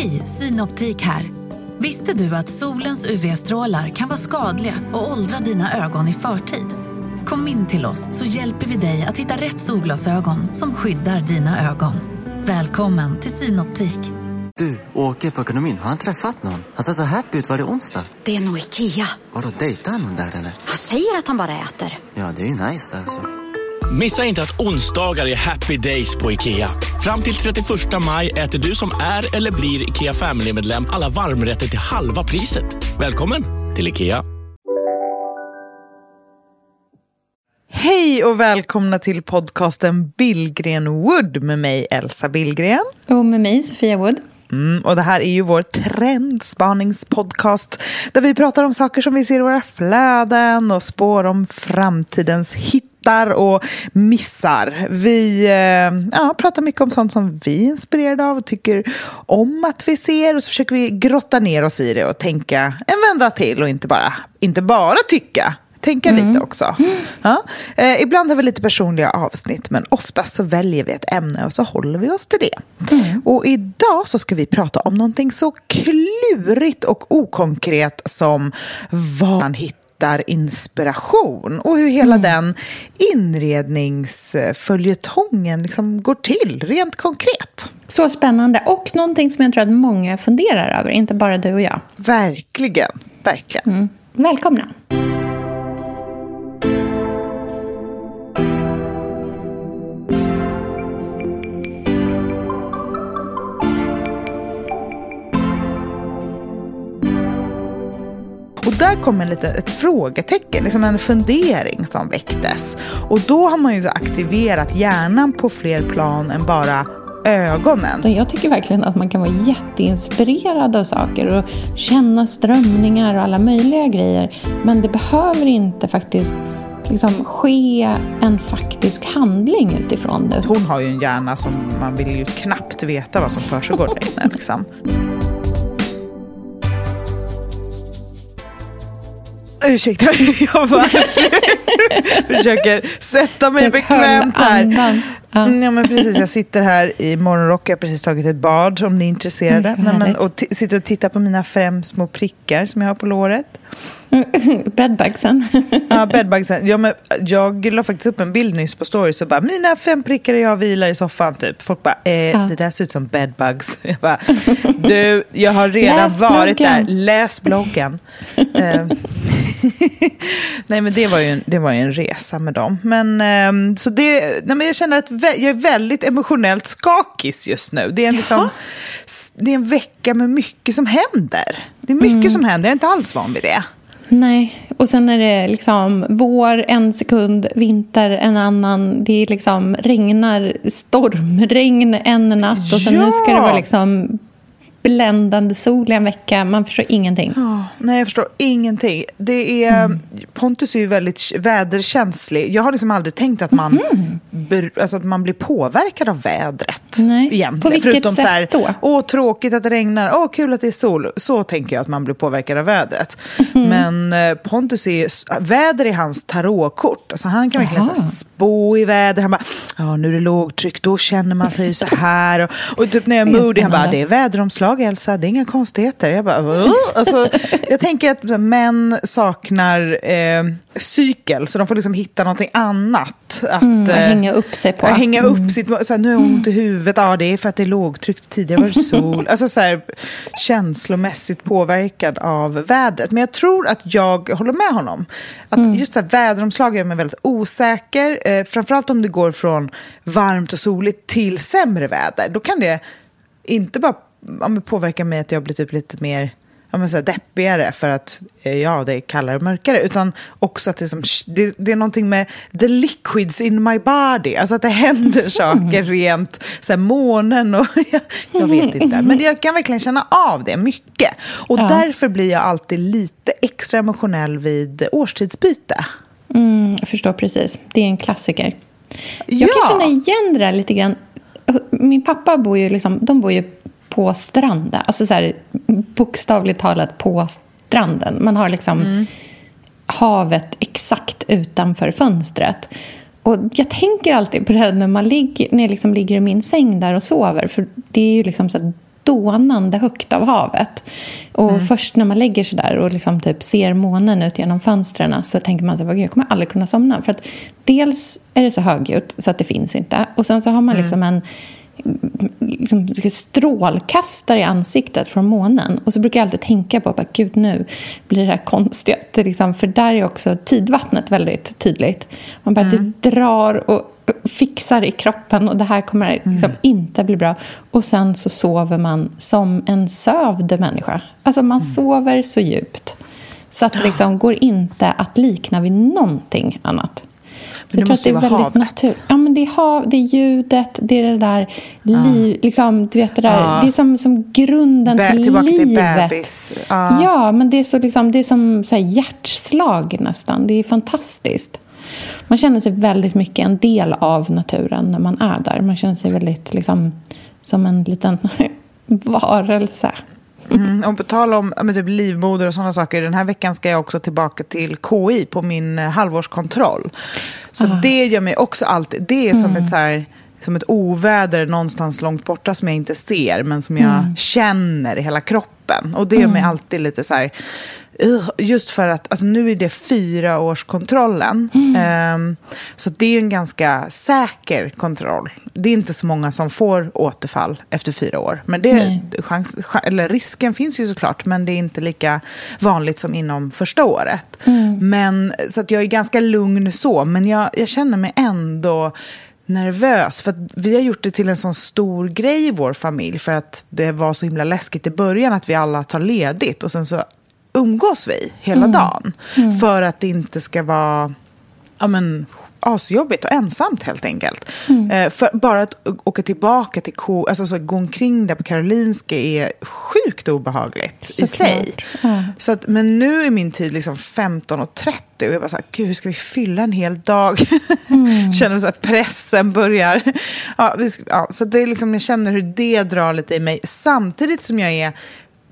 Hej, Synoptik här. Visste du att solens UV-strålar kan vara skadliga och åldra dina ögon i förtid? Kom in till oss så hjälper vi dig att hitta rätt solglasögon som skyddar dina ögon. Välkommen till Synoptik. Du, åker på ekonomin. Har han träffat någon? Han ser så happy ut. Var det onsdag? Det är nog Ikea. Har du dejtar han någon där eller? Han säger att han bara äter. Ja, det är ju nice där alltså. Missa inte att onsdagar är happy days på IKEA. Fram till 31 maj äter du som är eller blir IKEA Family-medlem alla varmrätter till halva priset. Välkommen till IKEA. Hej och välkomna till podcasten Billgren Wood med mig Elsa Billgren. Och med mig Sofia Wood. Mm, och det här är ju vår trendspaningspodcast där vi pratar om saker som vi ser i våra flöden och spår om framtidens hittar och missar. Vi eh, ja, pratar mycket om sånt som vi är inspirerade av och tycker om att vi ser och så försöker vi grotta ner oss i det och tänka en vända till och inte bara, inte bara tycka tänka Mm. lite också. Ja. Eh, ibland har vi lite personliga avsnitt, men oftast så väljer vi ett ämne och så håller vi oss till det. Mm. Och idag så ska vi prata om någonting så klurigt och okonkret som var man hittar inspiration och hur hela Mm. den inredningsföljetongen liksom går till, rent konkret. Så spännande. Och någonting som jag tror att många funderar över, inte bara du och jag. Verkligen, verkligen. Mm. Välkomna. Där kom en lite, ett frågetecken, liksom en fundering som väcktes. Och då har man ju så aktiverat hjärnan på fler plan än bara ögonen. Jag tycker verkligen att man kan vara jätteinspirerad av saker och känna strömningar och alla möjliga grejer. Men det behöver inte faktiskt liksom ske en faktisk handling utifrån det. Hon har ju en hjärna som man vill ju knappt veta vad som försiggår där inne. Liksom. Ursäkta, jag bara försöker sätta mig Typ bekvämt här. andan. Ja. Mm, Ja, men precis. Jag sitter här i morgonrock. Jag har precis tagit ett bad om ni är intresserade. Mm, Nej, men, och sitter och tittar på mina fem små prickar som jag har på låret. Bedbugsen. Ja, bedbugsen. Ja, men jag la faktiskt upp en bild nyss på stories och bara mina fem prickar jag vilar i soffan typ. Folk bara, eh, det där ser ut som bedbugs. Jag bara, du, jag har redan Läs varit bloggen. där. Läs bloggen. Nej, men det var ju en, det var en resa med dem. Men, ehm, så det, nej, men jag känner att jag är väldigt emotionellt skakis just nu. Det är, en liksom, det är en vecka med mycket som händer. Det är mycket Mm. som händer, jag är inte alls van vid det. Nej, och sen är det liksom vår en sekund, vinter en annan. Det är liksom regnar stormregn en natt och sen nu ska det Ja! vara liksom bländande sol i en vecka. Man förstår ingenting. Ja, nej, jag förstår ingenting. Det är, Mm. Pontus är ju väldigt väderkänslig. Jag har liksom aldrig tänkt att man, ber, alltså att man blir påverkad av vädret. Nej, Egentligen. på vilket Förutom så här, sätt då? åh tråkigt att det regnar, åh kul att det är sol. Så tänker jag att man blir påverkad av vädret. Mhm. Men eh, Pontus är, väder är hans tarotkort. Alltså han kan verkligen så spå i väder. Han bara, ja nu är det lågtryck, då känner man sig så här. Och, och typ när jag är moody, han bara, det är väderomslag Elsa, det är inga konstigheter. Jag bara, alltså, jag tänker att män saknar eh, cykel, så de får liksom hitta någonting annat. Att, Mm, eh, hänga upp sig på. Hänga upp sitt... Så här, nu har jag ont i huvudet. Ja, det är för att det är lågtryck. Tidigare var det sol. Alltså så här, känslomässigt påverkad av vädret. Men jag tror att jag håller med honom. Att just så här, väderomslag gör mig väldigt osäker. Eh, framförallt om det går från varmt och soligt till sämre väder. Då kan det inte bara ja, men påverka mig att jag blir typ lite mer ja, men så här, deppigare för att eh, ja, det är kallare och mörkare. Utan också att det är, som, det, det är någonting med the liquids in my body. Alltså att det händer saker rent, så här, månen och jag, jag vet inte. Men jag kan verkligen känna av det mycket. Och Ja. därför blir jag alltid lite extra emotionell vid årstidsbyte. Mm, jag förstår precis. Det är en klassiker. Jag Ja. kan känna igen det där lite grann. Min pappa bor ju, liksom, de bor ju på stranden. Alltså så här, bokstavligt talat på stranden. Man har liksom havet exakt utanför fönstret. Och jag tänker alltid på det här när, man ligger, när jag liksom ligger i min säng där och sover. För det är ju liksom så här dånande högt av havet. Och Mm. först när man lägger sig där och liksom typ ser månen ut genom fönstren så tänker man att jag kommer aldrig kunna somna. För att dels är det så högljutt så att det finns inte. Och sen så har man Mm. liksom en liksom, strålkastare i ansiktet från månen. Och så brukar jag alltid tänka på att gud nu blir det här konstiga. Det liksom, för där är också tidvattnet väldigt tydligt. Man bara, det drar och fixar i kroppen och det här kommer liksom inte bli bra. Och sen så sover man som en sövd människa. Alltså man sover så djupt. Så att det liksom går inte att likna vid någonting annat. Så jag tror att det är väldigt havet. natur. Ja, men det är hav, det är ljudet, det är det där liv, liksom, du vet det där, Ja. det är som, som grunden Bä- till tillbaka till livet. bebis. Ja. Ja, men det är, så, liksom, det är som så här, hjärtslag nästan. Det är fantastiskt. Man känner sig väldigt mycket en del av naturen när man är där. Man känner sig väldigt liksom, som en liten varelse. Mm, och på tal om men typ livmoder och sådana saker. Den här veckan ska jag också tillbaka till KI på min eh, halvårskontroll. Så Ah. det gör mig också alltid... Det är Mm. som, ett, så här, som ett oväder någonstans långt borta som jag inte ser men som jag Mm. känner i hela kroppen. Och det gör mig alltid lite så här... Just för att alltså nu är det fyraårskontrollen. Ehm, så det är en ganska säker kontroll. Det är inte så många som får återfall efter fyra år. Men det, chans, cha- eller risken finns ju såklart, men det är inte lika vanligt som inom första året. Men, så att jag är ganska lugn så, men jag, jag känner mig ändå nervös. För vi har gjort det till en sån stor grej i vår familj för att det var så himla läskigt i början att vi alla tar ledigt och sen så umgås vi hela dagen. För att det inte ska vara ja, men, asjobbigt och ensamt helt enkelt. Eh, för bara att åka tillbaka till Ko, alltså så gå omkring där på Karolinska är sjukt obehagligt i Såklart. sig. Ja. Så att, men nu är min tid liksom 15.30 och jag bara så här, gud hur ska vi fylla en hel dag? känner så här, pressen börjar. Ja, vi ja, så det är liksom, jag känner hur det drar lite i mig. Samtidigt som jag är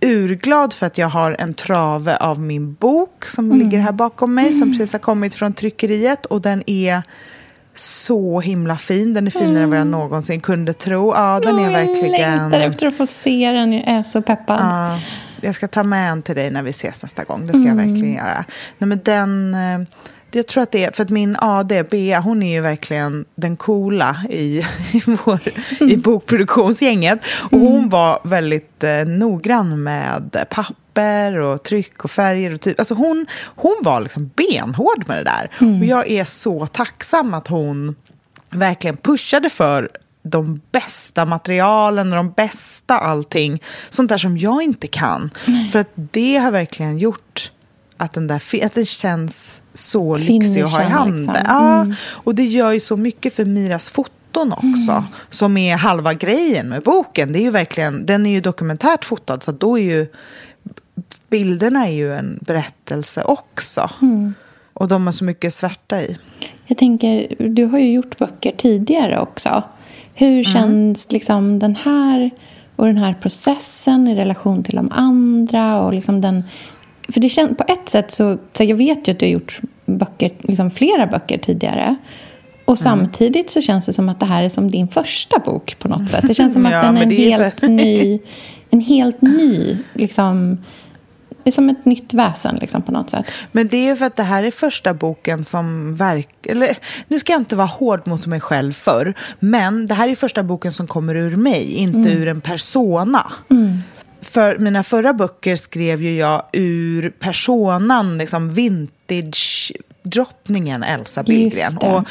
urglad för att jag har en trave av min bok som ligger här bakom mig, som precis har kommit från tryckeriet. Och den är så himla fin. Den är finare än vad jag någonsin kunde tro. Ja, den är verkligen... Jag längtar efter att få se den. Jag är så peppad. Ja, jag ska ta med en till dig när vi ses nästa gång. Det ska jag verkligen göra. Nej, men den, eh, jag tror att det är, för att min AD, Bea, hon är ju verkligen den coola i, i, vår, i bokproduktionsgänget. Och hon var väldigt eh, noggrann med papper och tryck och färger. Och typ. alltså hon, hon var liksom benhård med det där. Och jag är så tacksam att hon verkligen pushade för de bästa materialen och de bästa allting. Sånt där som jag inte kan. För att det har verkligen gjort att den, där, att den känns så lyxig att ha i handen. liksom. Ja, och det gör ju så mycket för Miras foton också. Som är halva grejen med boken. Det är ju verkligen, den är ju dokumentärt fotad så då är ju bilderna är ju en berättelse också. Och de har så mycket svärta i. Jag tänker, du har ju gjort böcker tidigare också. Hur känns liksom den här och den här processen i relation till de andra? Och liksom den, för det känns, på ett sätt så, så jag vet ju att du har gjort böcker, liksom flera böcker tidigare. Och samtidigt så känns det som att det här är som din första bok på något sätt. Det känns som att Ja, den är en är ju helt ny, en helt ny, liksom, det är som ett nytt väsen liksom, på något sätt. Men det är för att det här är första boken som verk... Eller, nu ska jag inte vara hård mot mig själv för, men det här är första boken som kommer ur mig, inte ur en persona. För mina förra böcker skrev ju jag ur personan, liksom vintage-drottningen Elsa Just Billgren. det. Och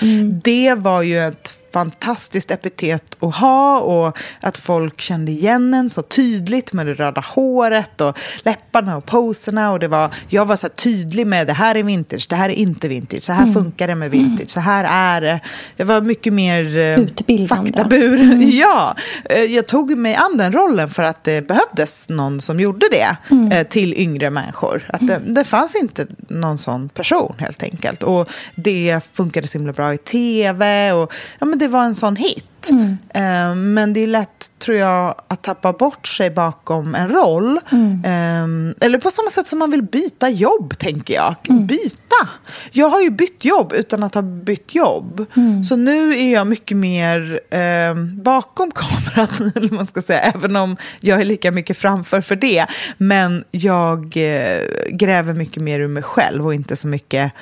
det var ju ett fantastiskt epitet att ha och att folk kände igen en så tydligt med det röda håret och läpparna och poserna. Och det var, jag var så tydlig med det här är vintage, det här är inte vintage, så här funkar det med vintage, så här är det. Jag var mycket mer eh, faktabur. Ja, eh, jag tog mig an den rollen för att det behövdes någon som gjorde det eh, till yngre människor. Att det, det fanns inte någon sån person helt enkelt. Och det funkade så himla bra i tv. Och, ja, men det det var en sån hit. Mm. Eh, men det är lätt, tror jag, att tappa bort sig bakom en roll. Mm. Eh, eller på samma sätt som man vill byta jobb, tänker jag. Mm. Byta! Jag har ju bytt jobb utan att ha bytt jobb. Mm. Så nu är jag mycket mer eh, bakom kameran, eller man ska säga. Även om jag är lika mycket framför för det. Men jag eh, gräver mycket mer ur mig själv och inte så mycket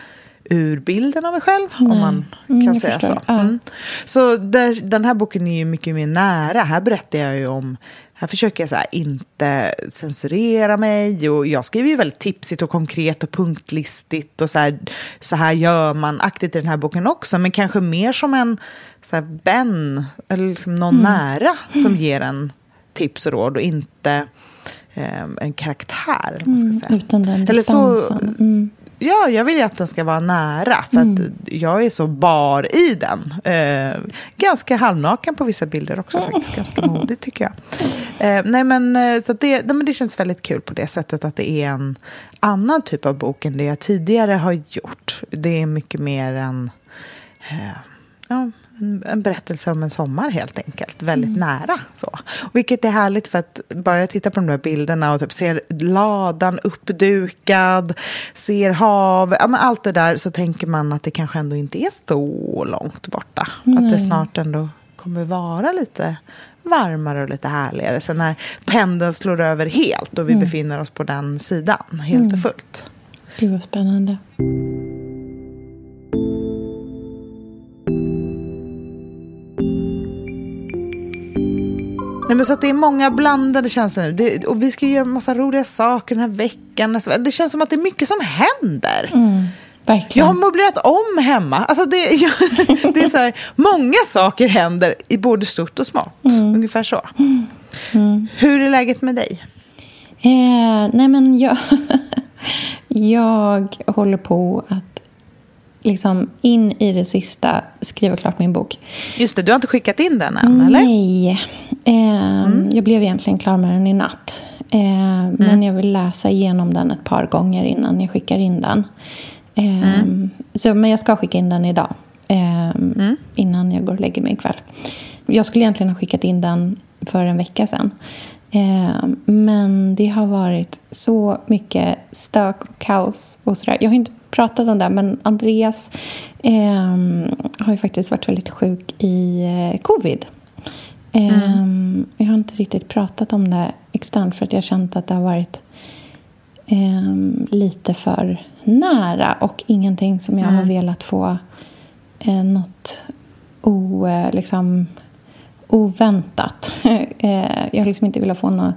ur bilden av mig själv, om man kan Mm, säga förstår. så. Mm. Så där, den här boken är ju mycket mer nära. Här berättar jag ju om... Här försöker jag så här, inte censurera mig. Och jag skriver ju väldigt tipsigt och konkret och punktlistigt. Och så här, så här gör man aktivt i den här boken också. Men kanske mer som en så här, vän eller liksom någon nära som ger en tips och råd och inte eh, en karaktär. Eller man ska säga. Utan den Eller så- distansen. Mm. Ja, jag vill ju att den ska vara nära. För att jag är så bar i den. Eh, ganska halvnaken på vissa bilder också faktiskt. Ganska modigt tycker jag. Eh, nej, men, eh, så det, nej, men det känns väldigt kul på det sättet att det är en annan typ av bok än det jag tidigare har gjort. Det är mycket mer en... Eh, ja, en, en berättelse om en sommar helt enkelt. Väldigt nära. Så. Vilket är härligt för att bara jag tittar på de där bilderna och typ ser ladan uppdukad, ser hav, ja, men allt det där så tänker man att det kanske ändå inte är så långt borta. Att det snart ändå kommer vara lite varmare och lite härligare. Sen när pendeln slår över helt och vi befinner oss på den sidan helt och fullt. Gud vad spännande. Nej, men så att det är många blandade känslor nu. Det, och vi ska göra massa roliga saker den här veckan. Alltså, Det känns som att det är mycket som händer. Jag Verkligen. har möblerat om hemma. Alltså det, jag, det är så här, många saker händer i både stort och smått. Ungefär så. Hur är läget med dig? Eh, nej, men jag, jag håller på att liksom in i det sista skriva klart min bok. Just det, du har inte skickat in den än, eller? Nej. Eh, Jag blev egentligen klar med den i natt. Eh, Men jag vill läsa igenom den ett par gånger innan jag skickar in den. Eh, så, men jag ska skicka in den idag. Eh, Innan jag går och lägger mig ikväll. Jag skulle egentligen ha skickat in den för en vecka sedan. Eh, men det har varit så mycket stök och kaos. Och sådär. Jag har inte pratat om det, men Andreas eh, har ju faktiskt varit väldigt sjuk i eh, covid. Ehm, Jag har inte riktigt pratat om det externt för att jag har känt att det har varit ehm, lite för nära och ingenting som jag har velat få eh, något o, eh, liksom, oväntat. eh, jag har liksom inte velat få något,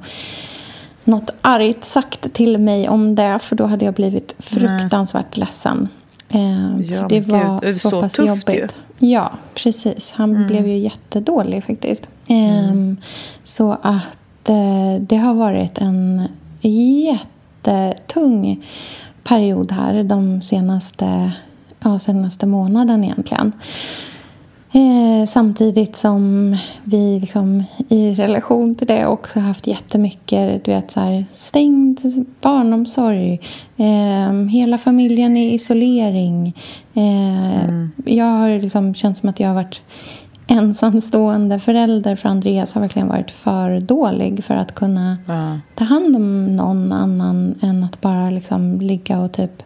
något argt sagt till mig om det för då hade jag blivit fruktansvärt ledsen. Ehm, Ja, för det var det så, så pass tufft ju. jobbigt. Ja, precis. Han blev ju jättedålig faktiskt. Ehm, Så att eh, det har varit en jättetung period här de senaste, ja, senaste månaden egentligen. Eh, samtidigt som vi liksom, i relation till det också haft jättemycket du vet, så här, stängd barnomsorg. Eh, hela familjen i isolering. Eh, Jag har liksom känt som att jag har varit ensamstående förälder för Andreas har verkligen varit för dålig för att kunna Ja. ta hand om någon annan än att bara liksom ligga och typ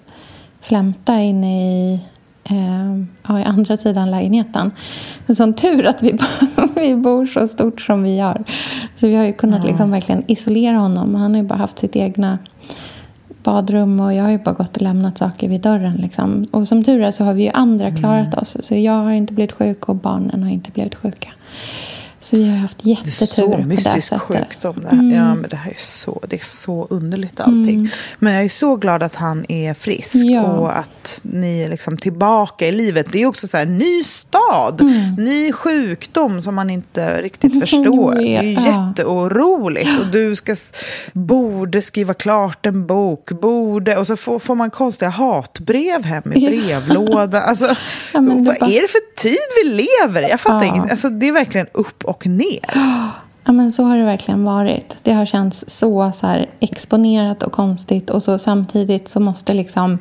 flämta inne i, eh, ja, i andra sidan lägenheten. En sån tur att vi, vi bor så stort som vi gör. Så vi har ju kunnat liksom verkligen isolera honom. Han har ju bara haft sitt egna badrum och jag har ju bara gått och lämnat saker vid dörren. Liksom. Och som tur är så har vi ju andra klarat oss. Så jag har inte blivit sjuk och barnen har inte blivit sjuka. Så vi har haft Det är jättetur så på det mystisk sättet. sjukdom. Det här. Ja, men det här är så, det är så underligt allting. Men jag är så glad att han är frisk Ja. och att ni är liksom tillbaka i livet. Det är också så här, ny stad, ny sjukdom som man inte riktigt förstår. Det är ju Ja. jätteoroligt. Och du ska, borde skriva klart en bok, borde... Och så får, får man konstiga hatbrev hem i brevlådan. Alltså, Ja, det vad bara- är det för tid vi lever i? Jag fattar Ja. inget. Alltså, det är verkligen upp och ner. Ja, men så har det verkligen varit. Det har känts så, så här, exponerat och konstigt. Och så samtidigt så måste liksom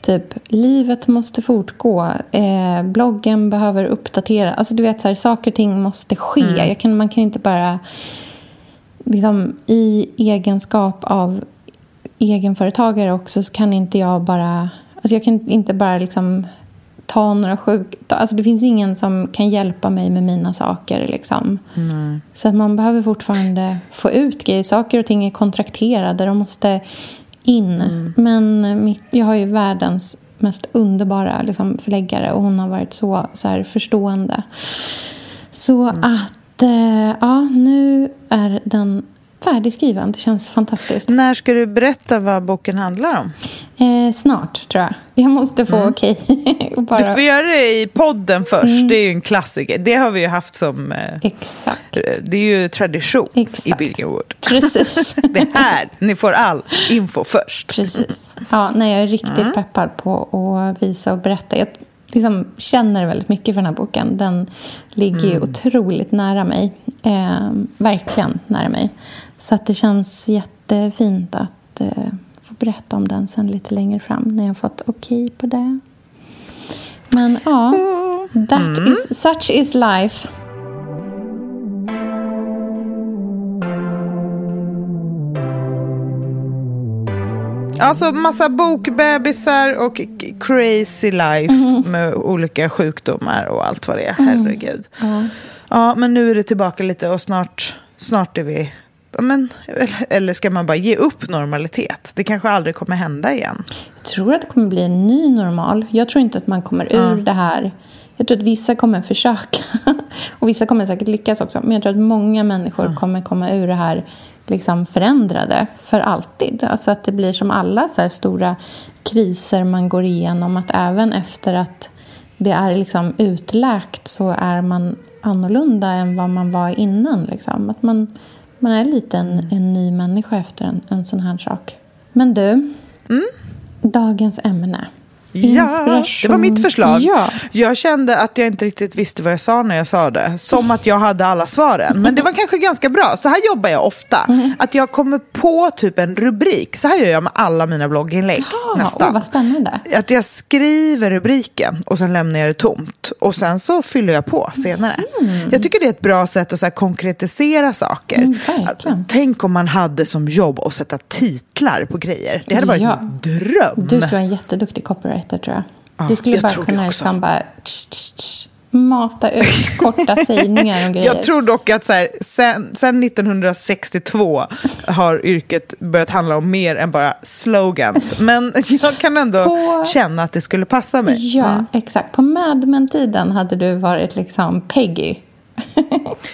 typ livet måste fortgå, eh, bloggen behöver uppdatera. Alltså du vet, så här, saker och ting måste ske. Mm. Kan, man kan inte bara liksom, i egenskap av egenföretagare också så kan inte jag bara... Alltså jag kan inte bara liksom ta några sjuk... Alltså det finns ingen som kan hjälpa mig med mina saker. Liksom. Så att man behöver fortfarande få ut grejer. Saker och ting är kontrakterade. De måste in. Men mitt, jag har ju världens mest underbara liksom, förläggare och hon har varit så, så här, förstående. Så att eh, ja, nu är den färdigskriven. Det känns fantastiskt. När ska du berätta vad boken handlar om? Eh, snart, tror jag. Jag måste få okej. Och Du bara... får göra det i podden först. Det är ju en klassiker. Det har vi ju haft som... eh, Exakt. Det är ju tradition Exakt. i Billingwood. Precis. Det är här ni får all info först. Precis. Ja, nej, jag är riktigt peppad på att visa och berätta. Jag liksom känner väldigt mycket för den här boken. Den ligger ju otroligt nära mig. Eh, verkligen nära mig. Så att det känns jättefint att eh, få berätta om den sen lite längre fram när jag fått okej på det. Men ja, that is, such is life. Alltså massa bokbebisar och crazy life med olika sjukdomar och allt vad det är. Herregud. Ja. men nu är det tillbaka lite och snart, snart är vi... Men, eller- ska man bara ge upp normalitet? Det kanske aldrig kommer hända igen. Jag tror att det kommer bli en ny normal. Jag tror inte att man kommer ur det här. Jag tror att vissa kommer försöka. Och vissa kommer säkert lyckas också. Men jag tror att många människor kommer komma ur det här liksom förändrade för alltid. Alltså att det blir som alla så här stora kriser man går igenom. Att även efter att det är liksom utläkt så är man annorlunda än vad man var innan. Liksom. Att man, man är lite en, en ny människa efter en, en sån här sak. Men du, dagens ämne. Ja, det var mitt förslag. Ja. Jag kände att jag inte riktigt visste vad jag sa när jag sa det. Som att jag hade alla svaren. Men det var kanske ganska bra. Så här jobbar jag ofta. Mhm. Att jag kommer på typ en rubrik. Så här gör jag med alla mina blogginlägg. Ja, nästan. åh, vad spännande. Att jag skriver rubriken och sen lämnar jag det tomt. Och sen så fyller jag på senare. Jag tycker det är ett bra sätt att så konkretisera saker. Mm. Att, tänk om man hade som jobb att sätta titlar på grejer. Det hade varit Ja. en dröm. Du skulle vara en jätteduktig copywriter, tror jag. Ja, du skulle jag bara kunna liksom bara mata ut korta sägningar och grejer. Jag tror dock att så här, sen, sen 1962 har yrket börjat handla om mer än bara slogans. Men jag kan ändå På- känna att det skulle passa mig. Ja, exakt. På Mad Men-tiden hade du varit liksom Peggy.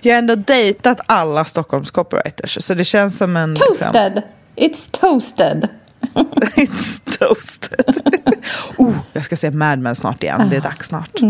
Jag har ändå dejtat alla Stockholms copywriters. Så det känns som en... liksom- Toasted! It's toasted! It's toasted. oh, jag ska se Mad Men snart igen. Det är dags snart.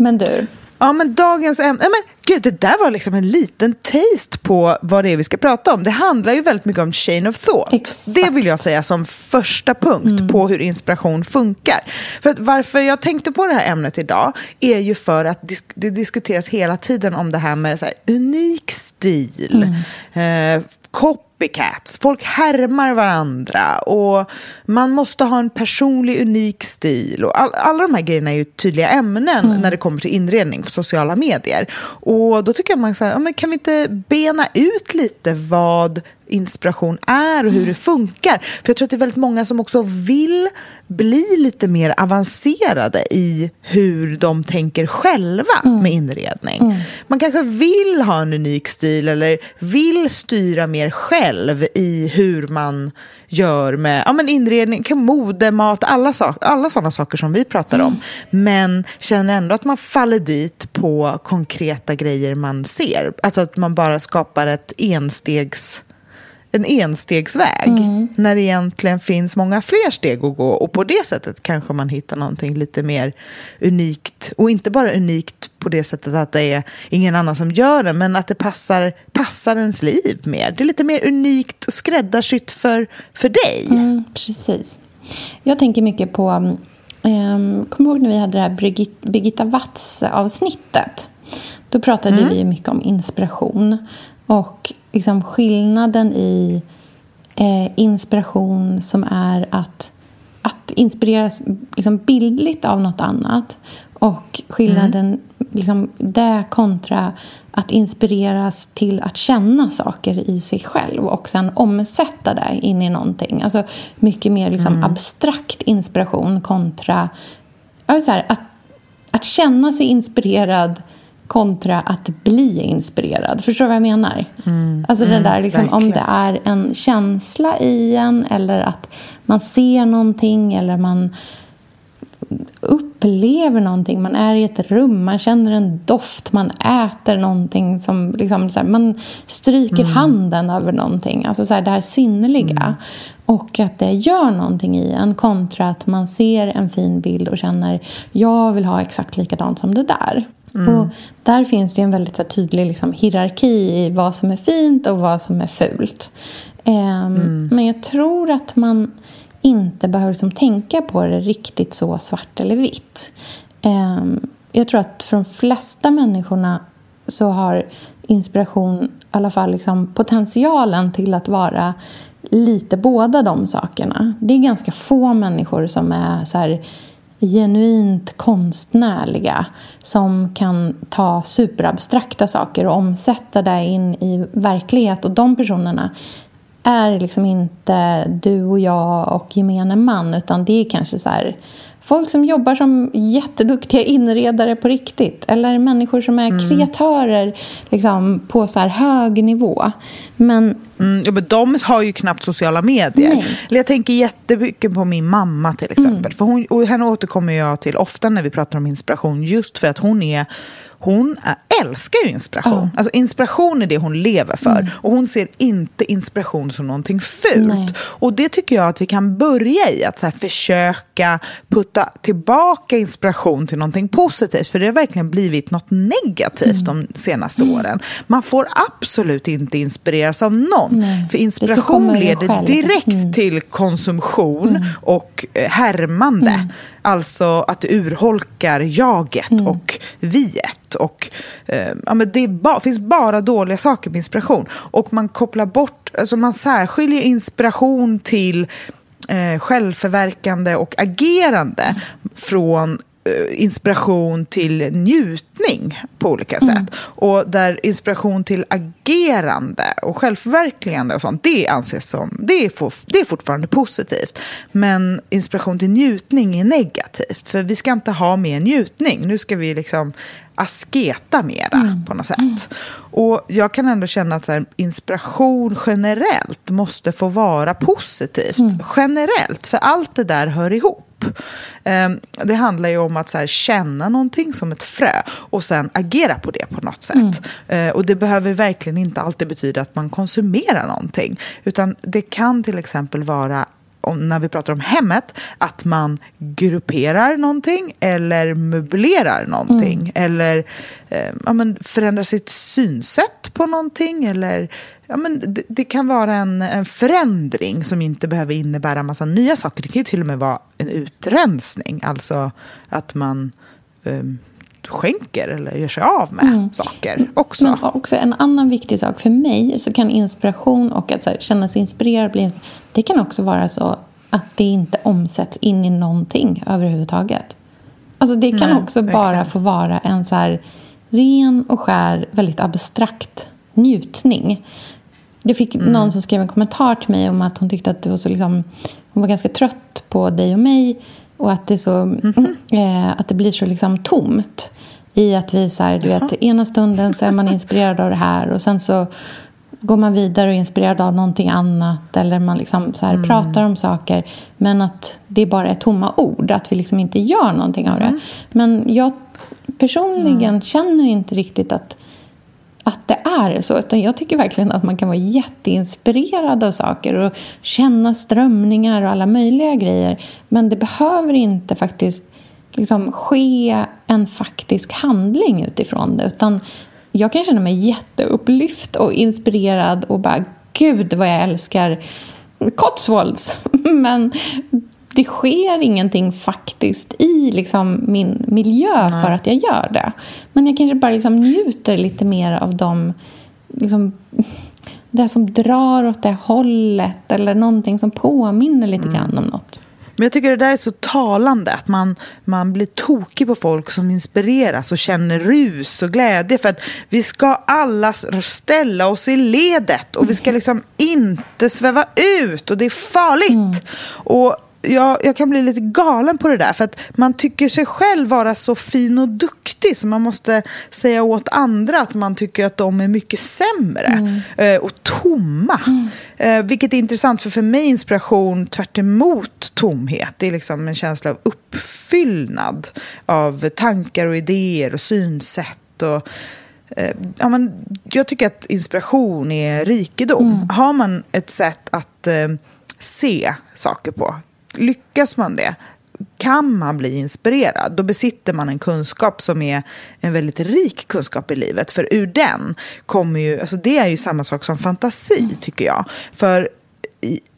Men du, Ja, men dagens ämne... Ja, men gud, det där var liksom en liten taste på vad det är vi ska prata om. Det handlar ju väldigt mycket om chain of thought. Exakt. Det vill jag säga som första punkt på hur inspiration funkar. För att varför jag tänkte på det här ämnet idag är ju för att disk- det diskuteras hela tiden om det här med så här, unik stil, eh, copycats, folk härmar varandra och man måste ha en personlig unik stil. Och all, alla de här grejerna är ju tydliga ämnen när det kommer till inredning på sociala medier. Och då tycker jag man säger, ja, men kan vi inte bena ut lite vad inspiration är och hur det funkar. För jag tror att det är väldigt många som också vill bli lite mer avancerade i hur de tänker själva med inredning. Man kanske vill ha en unik stil eller vill styra mer själv i hur man gör med ja, men inredning, mode, mat, alla, sak, alla sådana saker som vi pratar om. Men känner ändå att man faller dit på konkreta grejer man ser. Alltså att man bara skapar ett enstegs en enstegsväg när det egentligen finns många fler steg att gå och på det sättet kanske man hittar någonting lite mer unikt och inte bara unikt på det sättet att det är ingen annan som gör det men att det passar, passar ens liv mer. Det är lite mer unikt och skräddarsytt för, för dig. Mm, precis. Jag tänker mycket på... Um, Kommer ihåg när vi hade det här Birgit, Birgitta Watz-avsnittet? Då pratade vi ju mycket om inspiration. Och liksom skillnaden i eh, inspiration som är att att inspireras liksom bildligt av något annat och skillnaden mm. liksom, det kontra att inspireras till att känna saker i sig själv och sen omsätta det in i någonting. Alltså mycket mer liksom, mm. abstrakt inspiration kontra så här, att, att känna sig inspirerad kontra att bli inspirerad. Förstår du vad jag menar? Mm, alltså det där, liksom, om det är en känsla i en eller att man ser någonting eller man upplever någonting. Man är i ett rum, man känner en doft, man äter någonting som liksom, så här, man stryker mm. handen över någonting. Alltså så här, det här sinneliga. Mm. Och att det gör någonting i en kontra att man ser en fin bild och känner jag vill ha exakt likadant som det där. Mm. Och där finns det en väldigt så tydlig liksom, hierarki i vad som är fint och vad som är fult. Eh, mm. Men jag tror att man inte behöver liksom tänka på det riktigt så svart eller vitt. Eh, jag tror att för de flesta människorna så har inspiration i alla fall liksom potentialen till att vara lite båda de sakerna. Det är ganska få människor som är så här genuint konstnärliga som kan ta superabstrakta saker och omsätta det in i verklighet. Och de personerna är liksom inte du och jag och gemene man utan det är kanske så här, folk som jobbar som jätteduktiga inredare på riktigt eller människor som är mm. kreatörer liksom, på så här hög nivå. Men Mm, ja, men de har ju knappt sociala medier. Nej. Jag tänker jättemycket på min mamma till exempel. Mm. För hon, och henne återkommer jag till ofta när vi pratar om inspiration. Just för att hon är hon älskar ju inspiration. Mm. Alltså inspiration är det hon lever för. Mm. Och hon ser inte inspiration som någonting fult. Nej. Och det tycker jag att vi kan börja i. Att så försöka putta tillbaka inspiration till någonting positivt. För det har verkligen blivit något negativt mm. de senaste mm. åren. Man får absolut inte inspireras av någon. Nej. För inspiration leder direkt mm. till konsumtion mm. och eh, härmande. Alltså att det urholkar jaget mm. och viet. Och, eh, ja, men det ba finns bara dåliga saker med inspiration. Och man kopplar bort, alltså man särskiljer inspiration till eh, självförverkande och agerande mm. från inspiration till njutning på olika mm. sätt. Och där inspiration till agerande och självförverkligande och sånt, det anses som, det är, for, det är fortfarande positivt. Men inspiration till njutning är negativt, för vi ska inte ha mer njutning. Nu ska vi liksom asketa mera mm. på något sätt. Mm. Och jag kan ändå känna att här, inspiration generellt måste få vara positivt. Mm. Generellt, för allt det där hör ihop. Ehm, det handlar ju om att så här, känna någonting som ett frö och sen agera på det på något sätt. Mm. Ehm, och det behöver verkligen inte alltid betyda att man konsumerar någonting. Utan det kan till exempel vara om, när vi pratar om hemmet, att man grupperar någonting eller möblerar någonting. Mm. Eller eh, ja, men förändrar sitt synsätt på någonting. Eller, ja, men det, det, kan vara en, en förändring som inte behöver innebära en massa nya saker. Det kan ju till och med vara en utrensning. Alltså att man eh, skänker eller gör sig av med mm. saker också. Men också en annan viktig sak för mig så kan inspiration och att här, känna sig inspirerad bli, det kan också vara så att det inte omsätts in i någonting överhuvudtaget. Alltså det kan Nej, också verkligen. bara få vara en så här ren och skär, väldigt abstrakt njutning. Jag fick mm. någon som skrev en kommentar till mig om att hon tyckte att det var så liksom, hon var ganska trött på dig och mig och att det, så, mm eh, att det blir så liksom tomt i att vi så här, du vet, ena stunden så är man inspirerad av det här och sen så går man vidare och är inspirerad av någonting annat eller man liksom så här mm. pratar om saker men att det bara är tomma ord, att vi liksom inte gör någonting av det. Mm. Men jag personligen mm. känner inte riktigt att, att det är så. Utan jag tycker verkligen att man kan vara jätteinspirerad av saker och känna strömningar och alla möjliga grejer. Men det behöver inte faktiskt liksom ske en faktisk handling utifrån det. Utan jag kan känna mig jätteupplyft och inspirerad och bara gud vad jag älskar Cotswolds. Men det sker ingenting faktiskt i liksom min miljö Nej. för att jag gör det. Men jag kanske bara liksom njuter lite mer av de, liksom, det som drar åt det hållet eller någonting som påminner lite mm. grann om något. Men jag tycker det där är så talande, att man, man blir tokig på folk som inspireras och känner rus och glädje. För att vi ska alla ställa oss i ledet och vi ska liksom inte sväva ut och det är farligt. Mm. Och jag, jag kan bli lite galen på det där. För att man tycker sig själv vara så fin och duktig så man måste säga åt andra att man tycker att de är mycket sämre mm. eh, och tomma. Mm. Eh, vilket är intressant, för för mig inspiration tvärt tomhet. Det är liksom en känsla av uppfyllnad av tankar och idéer och synsätt. Och, eh, ja, men jag tycker att inspiration är rikedom. Mm. Har man ett sätt att eh, se saker på lyckas man det kan man bli inspirerad. Då besitter man en kunskap som är en väldigt rik kunskap i livet. För ur den kommer ju, alltså det är ju samma sak som fantasi mm. tycker jag. För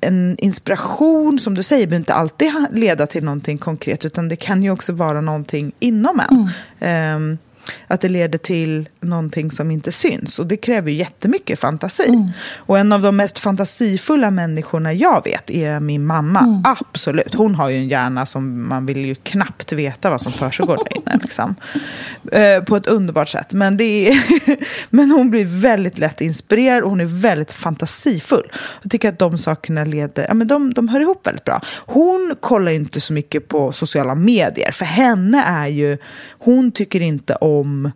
en inspiration, som du säger, behöver inte alltid leda till någonting konkret. Utan det kan ju också vara någonting inom en. Mm. Um, att det leder till någonting som inte syns. Och det kräver jättemycket fantasi. Mm. Och en av de mest fantasifulla människorna jag vet är min mamma. Mm. Absolut. Hon har ju en hjärna som man vill ju knappt veta vad som försiggår där inne. Liksom. Eh, på ett underbart sätt. Men, det är Men hon blir väldigt lätt inspirerad och hon är väldigt fantasifull. Jag tycker att de sakerna leder, ja, men de, de hör ihop väldigt bra. Hon kollar inte så mycket på sociala medier. För henne är ju, hon tycker inte om om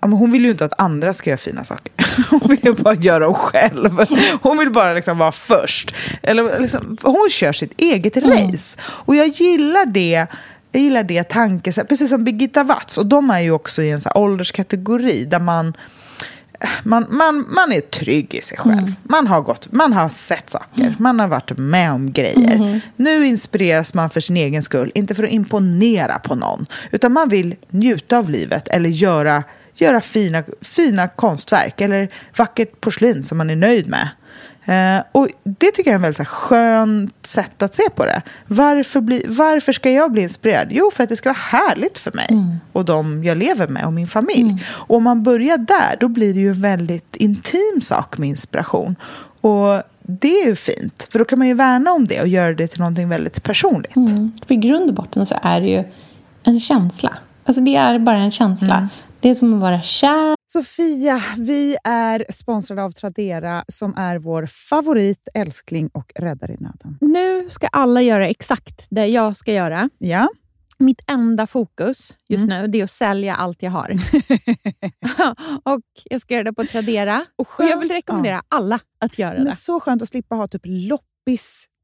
hon vill ju inte att andra ska göra fina saker. Hon vill ju bara göra dem själv. Hon vill bara liksom vara först. Eller liksom, hon kör sitt eget mm. race. Och jag gillar det. Jag gillar det tankesättet. Precis som Birgitta Watz. Och de är ju också i en så ålderskategori där man man, man, man är trygg i sig själv. Mm. Man, har gått, man har sett saker, mm. man har varit med om grejer. Mm. Nu inspireras man för sin egen skull, inte för att imponera på någon. Utan man vill njuta av livet eller göra, göra fina, fina konstverk eller vackert porslin som man är nöjd med. Eh, och Det tycker jag är ett väldigt skönt sätt att se på det. Varför, bli, varför ska jag bli inspirerad? Jo, för att det ska vara härligt för mig mm. och de jag lever med och min familj. Mm. Och om man börjar där, då blir det ju en väldigt intim sak med inspiration. Och det är ju fint, för då kan man ju värna om det och göra det till någonting väldigt personligt. Mm. För i grund och botten så är det ju en känsla. Alltså det är bara en känsla. Mm. Det är som att vara kär. Sofia, vi är sponsrade av Tradera som är vår favorit, älskling och räddare i nöden. Nu ska alla göra exakt det jag ska göra. Ja. Mitt enda fokus just mm. nu är att sälja allt jag har. och Jag ska göra det på Tradera. Och, och jag vill rekommendera ja. alla att göra Men det. Så skönt att slippa ha typ loppis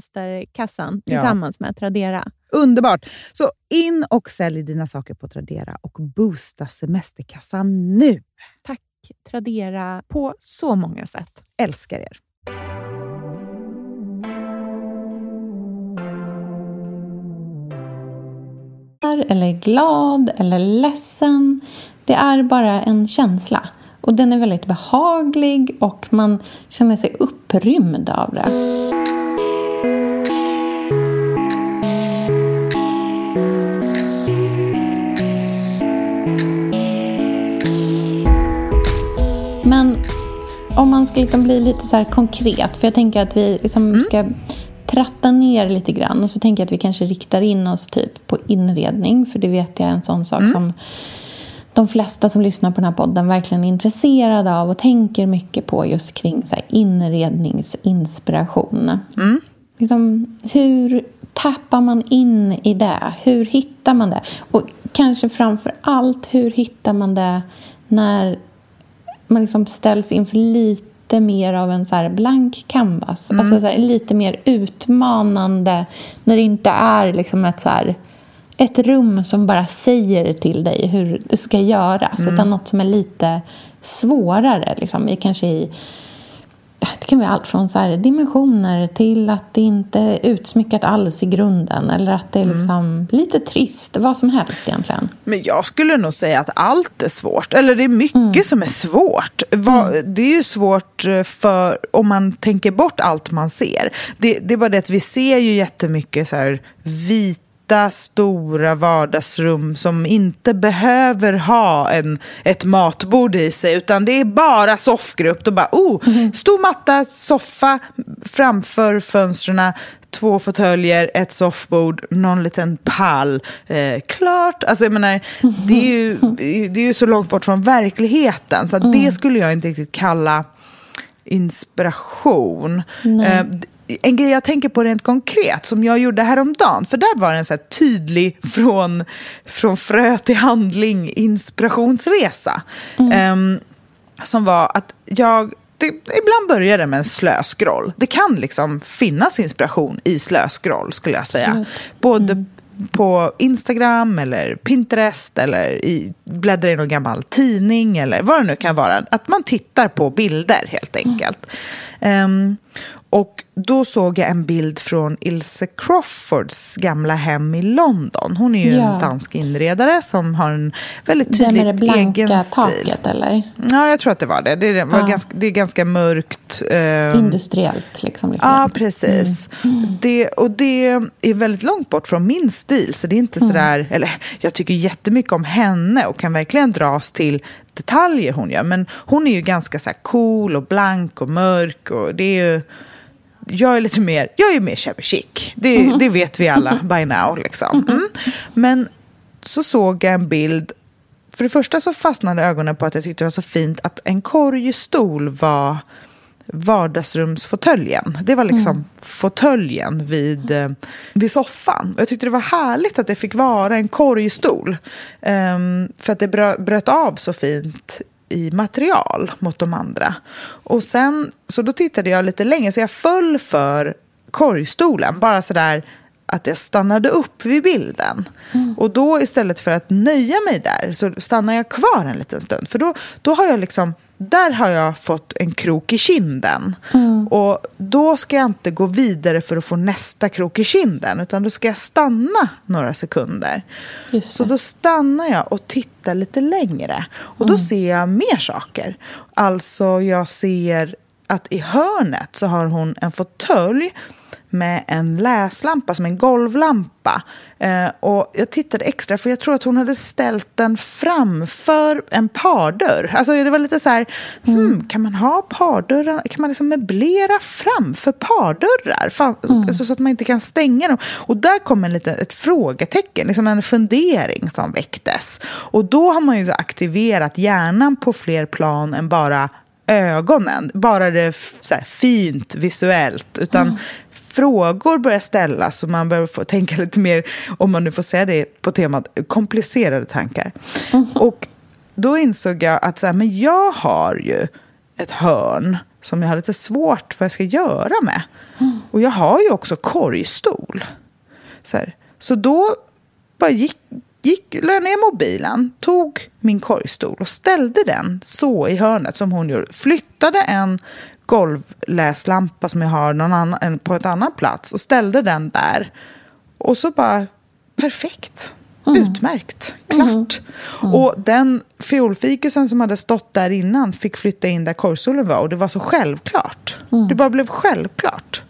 semesterkassan tillsammans ja. med Tradera. Underbart! Så in och sälj dina saker på Tradera och boosta semesterkassan nu. Tack Tradera på så många sätt. Älskar er. Eller glad eller ledsen. Det är bara en känsla. Och Den är väldigt behaglig och man känner sig upprymd av det. Men om man ska liksom bli lite så konkret, för jag tänker att vi liksom mm. ska tratta ner lite grann. Och så tänker jag att vi kanske riktar in oss typ på inredning, för det vet jag är en sån sak mm. som de flesta som lyssnar på den här podden verkligen är intresserade av och tänker mycket på just kring så inredningsinspiration. Mm. Liksom, hur tappar man in i det? Hur hittar man det? Och kanske framför allt, hur hittar man det när man liksom ställs inför lite mer av en så blank canvas? Mm. Alltså så här, lite mer utmanande när det inte är liksom ett så här, ett rum som bara säger till dig hur det ska göras mm. utan något som är lite svårare. Liksom, i, kanske i det kan vara allt från så dimensioner till att det inte är utsmyckat alls i grunden eller att det är mm. liksom mm. lite trist. Vad som helst egentligen. Men jag skulle nog säga att allt är svårt. Eller det är mycket mm. som är svårt. Mm. Det är ju svårt eh, för om man tänker bort allt man ser. Det, det är bara det att vi ser ju jättemycket så här vit vita, stora vardagsrum som inte behöver ha en, ett matbord i sig, utan det är bara soffgrupp. Då bara, oh, mm. Stor matta, soffa framför fönstren, två fåtöljer, ett soffbord, någon liten pall. Eh, klart! Alltså, jag menar, det, är ju, det är ju så långt bort från verkligheten, så mm. det skulle jag inte riktigt kalla inspiration. Eh, en grej jag tänker på rent konkret som jag gjorde häromdagen, för där var det en så tydlig från, från frö till handling inspirationsresa. Mm. Um, som var att jag det, ibland börjar det med en slöskroll. Det kan liksom finnas inspiration i slöskroll skulle jag säga. Mm. På Instagram eller Pinterest eller i, bläddra i någon gammal tidning eller vad det nu kan vara. Att man tittar på bilder helt enkelt. Mm. Um, och då såg jag en bild från Ilse Crawfords gamla hem i London. Hon är ju ja. en dansk inredare som har en väldigt tydlig egen stil. med det blanka taket eller? Ja, jag tror att det var det. Det var ja. ganska, det är ganska mörkt. Eh... Industriellt liksom. Lite. Ja, precis. Mm. Mm. Det, och det är väldigt långt bort från min stil. Så det är inte mm. sådär, eller jag tycker jättemycket om henne och kan verkligen dras till detaljer hon gör. Men hon är ju ganska så cool och blank och mörk. Och det är ju jag är lite mer, jag är mer shabby chic. Det, mm. det vet vi alla by now. Liksom. Mm. Men så såg jag en bild. För det första så fastnade ögonen på att jag tyckte det var så fint att en korgstol var vardagsrumsfåtöljen. Det var liksom mm. fåtöljen vid, eh, vid soffan. Jag tyckte det var härligt att det fick vara en korgstol. Um, för att det bröt av så fint i material mot de andra. Och sen, så då tittade jag lite längre, så jag föll för korgstolen. Bara sådär att jag stannade upp vid bilden. Mm. Och då istället för att nöja mig där så stannar jag kvar en liten stund. För då, då har jag liksom där har jag fått en krok i kinden. Mm. Och då ska jag inte gå vidare för att få nästa krok i kinden, utan då ska jag stanna några sekunder. Så då stannar jag och tittar lite längre. Och då mm. ser jag mer saker. Alltså, jag ser att i hörnet så har hon en fåtölj med en läslampa, som en golvlampa. Eh, och jag tittade extra, för jag tror att hon hade ställt den framför en pardörr. Alltså det var lite så här, hmm, mm. kan man ha pardörrar, kan man liksom möblera framför pardörrar? Fan, mm. alltså, så att man inte kan stänga dem. Och där kom en liten, ett frågetecken, liksom en fundering som väcktes. Och då har man ju aktiverat hjärnan på fler plan än bara ögonen, bara det så fint visuellt. Utan mm frågor börjar ställas och man börjar få tänka lite mer, om man nu får säga det på temat, komplicerade tankar. Mm. Och då insåg jag att så här, men jag har ju ett hörn som jag har lite svårt vad jag ska göra med. Mm. Och jag har ju också korgstol. Så, här. så då bara gick, gick, la jag ner mobilen, tog min korgstol och ställde den så i hörnet som hon gjorde. Flyttade en golvläslampa som jag har någon annan, på ett annat plats och ställde den där. Och så bara, perfekt. Mm. Utmärkt. Klart. Mm. Mm. Och den fiolfikusen som hade stått där innan fick flytta in där korgstolen var. Och det var så självklart. Mm. Det bara blev självklart.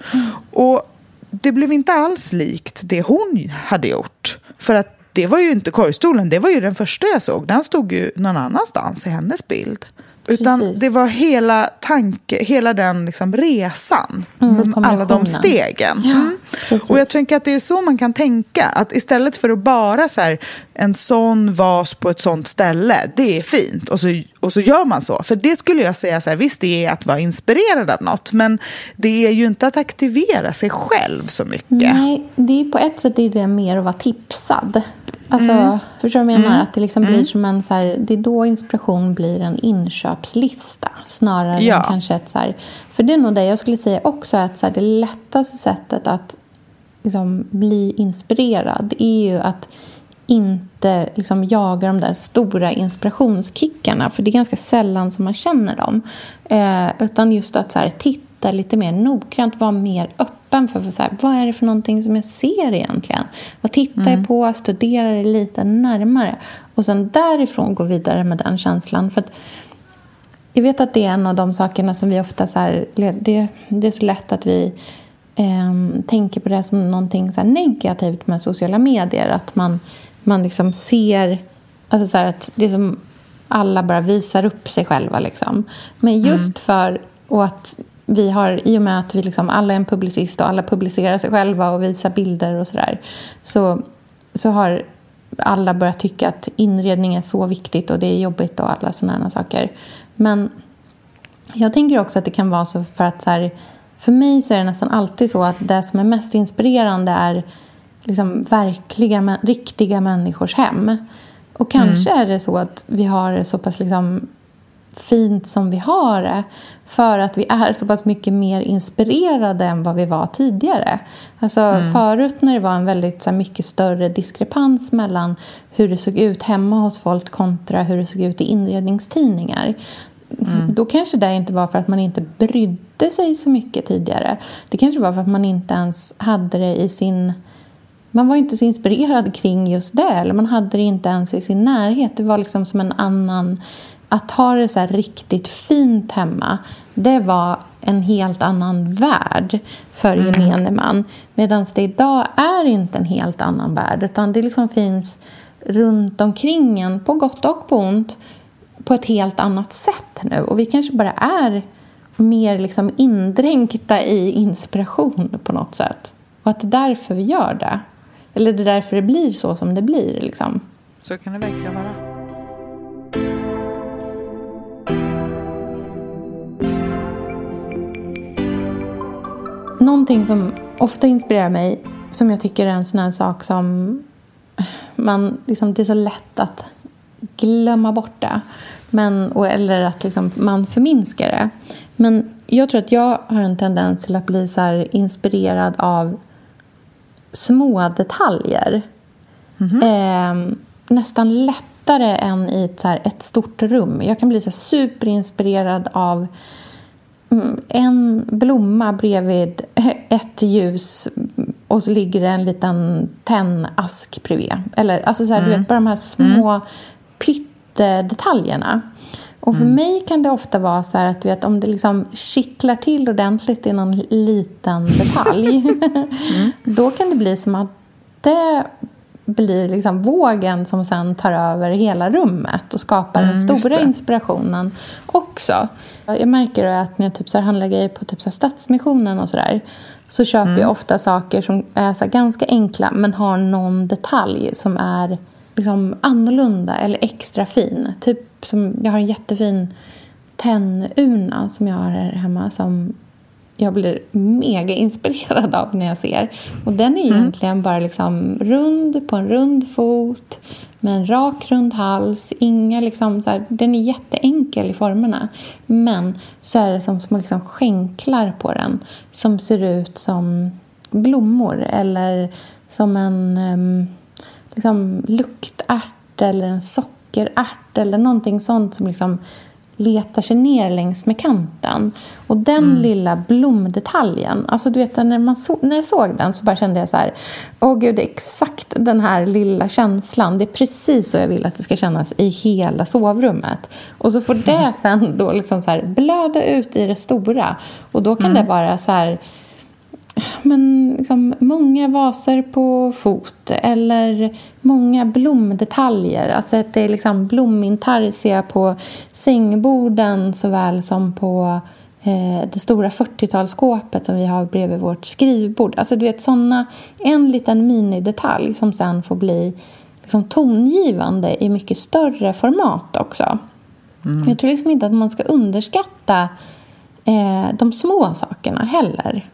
Och det blev inte alls likt det hon hade gjort. För att det var ju inte korgstolen, det var ju den första jag såg. Den stod ju någon annanstans i hennes bild. Utan Precis. det var hela tanke, hela den liksom resan. Mm, alla de stegen. Mm. precis. Och jag tänker att det är så man kan tänka. Att istället för att bara så här, en sån vas på ett sånt ställe, det är fint. Och så, och så gör man så. För det skulle jag säga, så här, visst det är att vara inspirerad av något. Men det är ju inte att aktivera sig själv så mycket. Nej, det är på ett sätt är det mer att vara tipsad. Alltså, Mm. Förstår du vad jag menar? Att det liksom blir som en så här, det är då inspiration blir en inköpslista snarare Ja. än kanske ett så här, för det är nog det jag skulle säga också att så här, det lättaste sättet att liksom, bli inspirerad är ju att inte liksom, jaga de där stora inspirationskickarna för det är ganska sällan som man känner dem. Eh, utan just att så här, titta lite mer noggrant, vara mer öppen för så här, vad är det för någonting som jag ser egentligen? Vad tittar jag på? Studera det lite närmare. Och sen därifrån gå vidare med den känslan. För att jag vet att det är en av de sakerna som vi ofta... Så här, det, det är så lätt att vi eh, tänker på det som någonting så negativt med sociala medier. Att man, man liksom ser... Alltså så att det är som alla bara visar upp sig själva. Liksom. Men just för... Och att vi har, I och med att vi liksom, alla är en publicist och alla publicerar sig själva och visar bilder och sådär så, så har alla börjat tycka att inredning är så viktigt och det är jobbigt och alla sådana saker. Men jag tänker också att det kan vara så för att så här, för mig så är det nästan alltid så att det som är mest inspirerande är liksom verkliga, riktiga människors hem. Och kanske är det så att vi har det så pass liksom fint som vi har det för att vi är så pass mycket mer inspirerade än vad vi var tidigare. Alltså förut när det var en väldigt så här, mycket större diskrepans mellan hur det såg ut hemma hos folk kontra hur det såg ut i inredningstidningar. Då kanske det inte var för att man inte brydde sig så mycket tidigare. Det kanske var för att man inte ens hade det i sin man var inte så inspirerad kring just det. Eller man hade det inte ens i sin närhet. Det var liksom som en annan... Att ha det så här riktigt fint hemma, det var en helt annan värld för gemene man. Medan det idag är inte en helt annan värld. Utan det liksom finns runt omkring en, på gott och på ont, på ett helt annat sätt nu. Och vi kanske bara är mer liksom indränkta i inspiration på något sätt. Och att det är därför vi gör det. Eller det är därför det blir så som det blir. Liksom. Så kan det verkligen vara. Någonting som ofta inspirerar mig, som jag tycker är en sån här sak som man, liksom, det är så lätt att glömma bort det. Men, och, eller att liksom, man förminskar det. Men jag tror att jag har en tendens till att bli så inspirerad av små detaljer. Eh, nästan lättare än i ett, så här, ett stort rum. Jag kan bli så superinspirerad av mm, en blomma bredvid ett ljus och så ligger det en liten tennask bredvid. Eller, alltså så här, du vet, bara de här små pyttedetaljerna. Och för mig kan det ofta vara så att du vet, om det liksom kittlar till ordentligt i någon liten detalj då kan det bli som att det blir liksom vågen som sen tar över hela rummet och skapar den stora inspirationen också. Jag märker att när jag typ så här handlar grejer på typ så här Stadsmissionen och sådär så köper jag ofta saker som är så ganska enkla men har någon detalj som är liksom annorlunda eller extra fin. Typ som, jag har en jättefin tennurna som jag har här hemma som jag blir mega inspirerad av när jag ser. Och den är egentligen bara liksom rund på en rund fot med en rak rund hals. Inga liksom så här, den är jätteenkel i formerna. Men så är det som små liksom skänklar på den som ser ut som blommor eller som en um, liksom luktärt eller en sockerärt eller någonting sånt som liksom letar sig ner längs med kanten. Och den lilla blomdetaljen, alltså du vet när, man så, när jag såg den så bara kände jag så här, åh gud det är exakt den här lilla känslan, det är precis så jag vill att det ska kännas i hela sovrummet. Och så får det sen då liksom så här blöda ut i det stora och då kan det vara så här men liksom, många vaser på fot eller många blomdetaljer. Alltså att det är liksom blomintarsia på sängborden såväl som på eh, det stora 40-talsskåpet som vi har bredvid vårt skrivbord. Alltså du vet såna, en liten minidetalj som sen får bli liksom, tongivande i mycket större format också. Mm. Jag tror liksom inte att man ska underskatta eh, de små sakerna heller.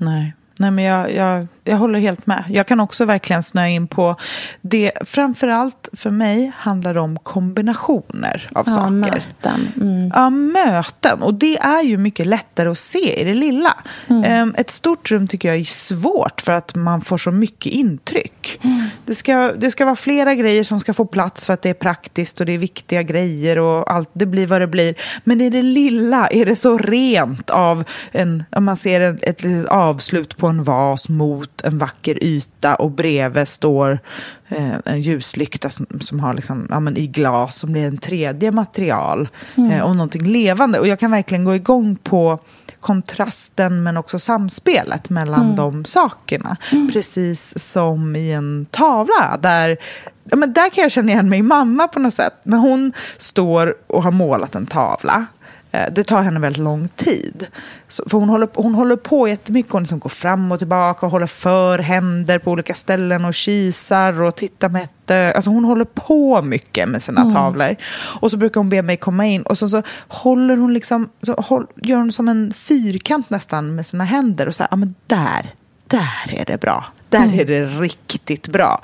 Nej. Nej, men jag, jag, jag håller helt med. Jag kan också verkligen snöa in på det. Framförallt för mig handlar det om kombinationer av ja, saker. Möten. Mm. Ja, möten. Och det är ju mycket lättare att se i det lilla. Mm. Ehm, ett stort rum tycker jag är svårt för att man får så mycket intryck. Mm. Det, ska, det ska vara flera grejer som ska få plats för att det är praktiskt och det är viktiga grejer och allt, det blir vad det blir. Men i det lilla är det så rent av en, om man ser ett, ett, ett avslut på en vas mot en vacker yta och bredvid står eh, en ljuslykta som, som har liksom, ja, men i glas som blir en tredje material mm. eh, och någonting levande. Och jag kan verkligen gå igång på kontrasten men också samspelet mellan mm. de sakerna. Mm. Precis som i en tavla där Ja, men där kan jag känna igen mig mamma på något sätt. När hon står och har målat en tavla det tar henne väldigt lång tid. Så, för hon håller, hon håller på jättemycket. Hon liksom går fram och tillbaka och håller för händer på olika ställen och kisar och tittar med ett. Alltså hon håller på mycket med sina mm. tavlor. Och så brukar hon be mig komma in och så, så håller hon liksom, så håll, gör hon som en fyrkant nästan med sina händer och så ja men där, där är det bra. Där mm. är det riktigt bra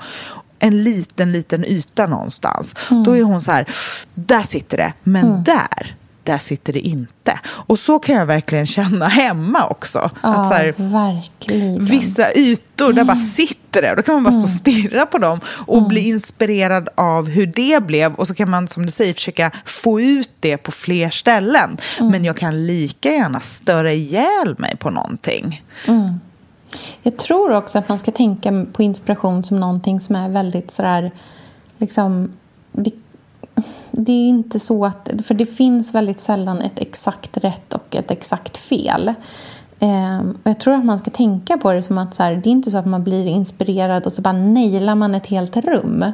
en liten, liten yta någonstans. Mm. Då är hon så här, där sitter det, men mm. där, där sitter det inte. Och så kan jag verkligen känna hemma också. Ja, att så här, verkligen. Vissa ytor, mm. där bara sitter det. Då kan man bara stå och mm. stirra på dem och mm. bli inspirerad av hur det blev. Och så kan man, som du säger, försöka få ut det på fler ställen. Mm. Men jag kan lika gärna störa ihjäl mig på någonting. Mm. Jag tror också att man ska tänka på inspiration som någonting som är väldigt sådär... Liksom, det det är inte så att... För det finns väldigt sällan ett exakt rätt och ett exakt fel. Eh, och jag tror att man ska tänka på det som att så här, det är inte så att man blir inspirerad och så bara nailar man ett helt rum.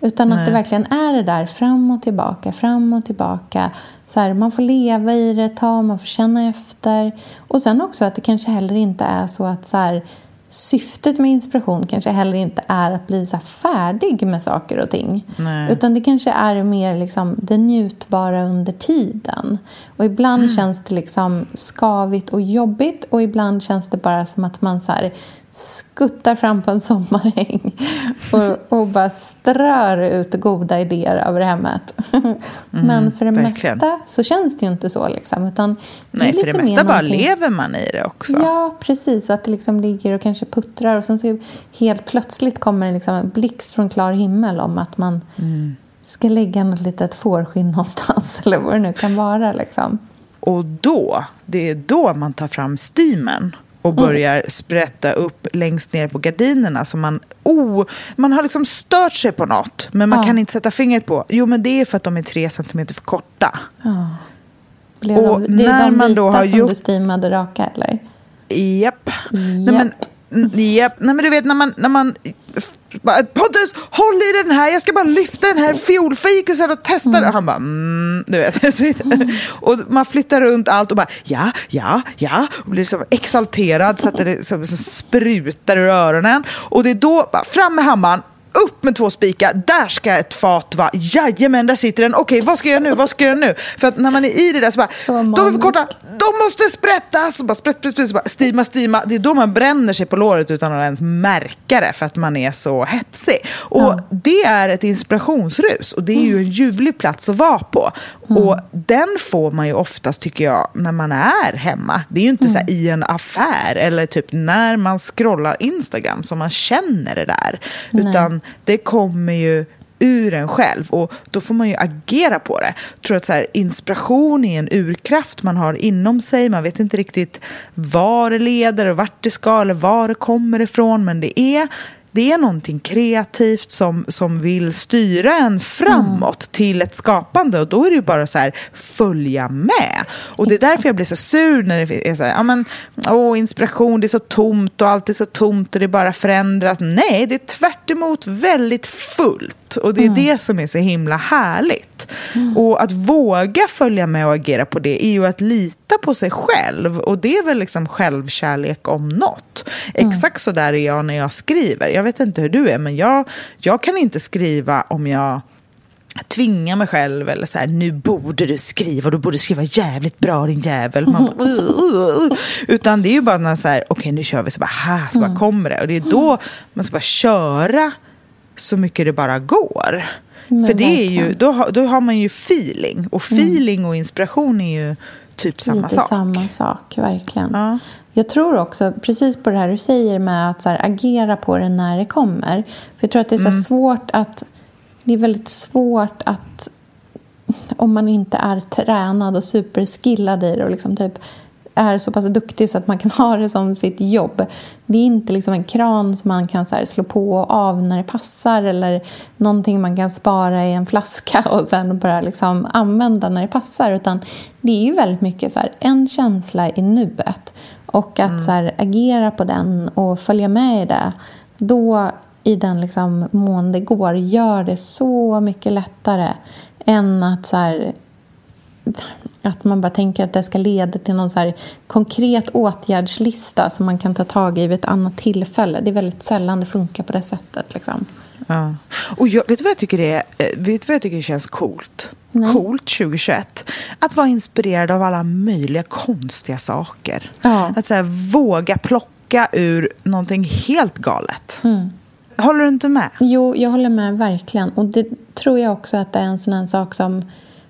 Utan Nej. att det verkligen är det där fram och tillbaka, fram och tillbaka. Så här, man får leva i det ett tag, man får känna efter. Och sen också att det kanske heller inte är så att så här, syftet med inspiration kanske heller inte är att bli så färdig med saker och ting. Nej. Utan det kanske är mer liksom det njutbara under tiden. Och ibland mm. känns det liksom skavigt och jobbigt och ibland känns det bara som att man så här, skuttar fram på en sommaräng och, och bara strör ut goda idéer över hemmet. Mm, Men för det verkligen. mesta så känns det ju inte så. Liksom, utan Nej, för det mesta bara lever man i det också. Ja, precis. Och att det liksom ligger och kanske puttrar och sen så helt plötsligt kommer det liksom en blixt från klar himmel om att man mm. ska lägga något litet fårskinn någonstans eller vad det nu kan vara. Liksom. Och då, det är då man tar fram steamen och börjar sprätta upp längst ner på gardinerna. Så man, oh, man har liksom stört sig på något, men man ja. kan inte sätta fingret på. Jo, men det är för att de är tre centimeter för korta. Ja. Blev och de, det är när de man då har som gjort... du steamade raka, eller? Japp. Japp. Japp. Nej, men du vet när man, när man Pontus, håll i den här, jag ska bara lyfta den här fiolfikusen och testa mm. den. Han bara, mm, du vet. Mm. och man flyttar runt allt och bara, ja, ja, ja. Och blir så exalterad så att det så, så sprutar ur öronen. Och det är då, bara, fram med hammaren, upp med två spikar, där ska ett fat vara. Jajamän, där sitter den. Okej, vad ska jag göra nu? Vad ska jag göra nu? För att när man är i det där så bara, så de är för korta, de måste sprättas! bara sprätt, sprätt, sprätt, så bara, stima, stima. Det är då man bränner sig på låret utan att ens märka det för att man är så hetsig. Och ja. det är ett inspirationsrus och det är ju en ljuvlig plats att vara på. Mm. Och den får man ju oftast, tycker jag, när man är hemma. Det är ju inte mm. så i en affär eller typ när man scrollar Instagram som man känner det där. Nej. Utan det kommer ju ur en själv och då får man ju agera på det. Jag tror att så här, inspiration är en urkraft man har inom sig. Man vet inte riktigt var det leder och vart det ska eller var det kommer ifrån men det är det är någonting kreativt som, som vill styra en framåt mm. till ett skapande. Och då är det ju bara så här, följa med. Och det är därför jag blir så sur när det är så här, ja men, åh, inspiration, det är så tomt och allt är så tomt och det bara förändras. Nej, det är tvärt väldigt fullt. Och det är mm. det som är så himla härligt. Mm. Och att våga följa med och agera på det är ju att lita på sig själv. Och det är väl liksom självkärlek om något. Mm. Exakt så där är jag när jag skriver. Jag vet inte hur du är, men jag, jag kan inte skriva om jag tvinga mig själv eller så här, nu borde du skriva, du borde skriva jävligt bra din jävel. Man bara, uh, uh, uh. Utan det är ju bara när så här, okej okay, nu kör vi, så bara, här, så bara mm. kommer det. Och det är då man ska bara köra så mycket det bara går. Men För det är ju, då, då har man ju feeling. Och mm. feeling och inspiration är ju typ samma Lite sak. samma sak, verkligen. Ja. Jag tror också, precis på det här du säger med att här, agera på det när det kommer. För jag tror att det är så mm. svårt att... Det är väldigt svårt att om man inte är tränad och superskillad i det och liksom typ är så pass duktig så att man kan ha det som sitt jobb. Det är inte liksom en kran som man kan så slå på och av när det passar eller någonting man kan spara i en flaska och sen bara liksom använda när det passar. Utan det är ju väldigt mycket så här, en känsla i nuet. Och att mm. så här, agera på den och följa med i det. Då, i den liksom mån det går, gör det så mycket lättare än att så här, att man bara tänker att det ska leda till någon så konkret åtgärdslista som man kan ta tag i vid ett annat tillfälle. Det är väldigt sällan det funkar på det sättet. Liksom. Ja. Och jag, vet du vad jag tycker är, eh, vet vad jag tycker känns coolt? Nej. Coolt 2021. Att vara inspirerad av alla möjliga konstiga saker. Ja. Att så här, våga plocka ur någonting helt galet. Mm. Håller du inte med? Jo, jag håller med verkligen. Och det tror jag också att det är en sån här sak som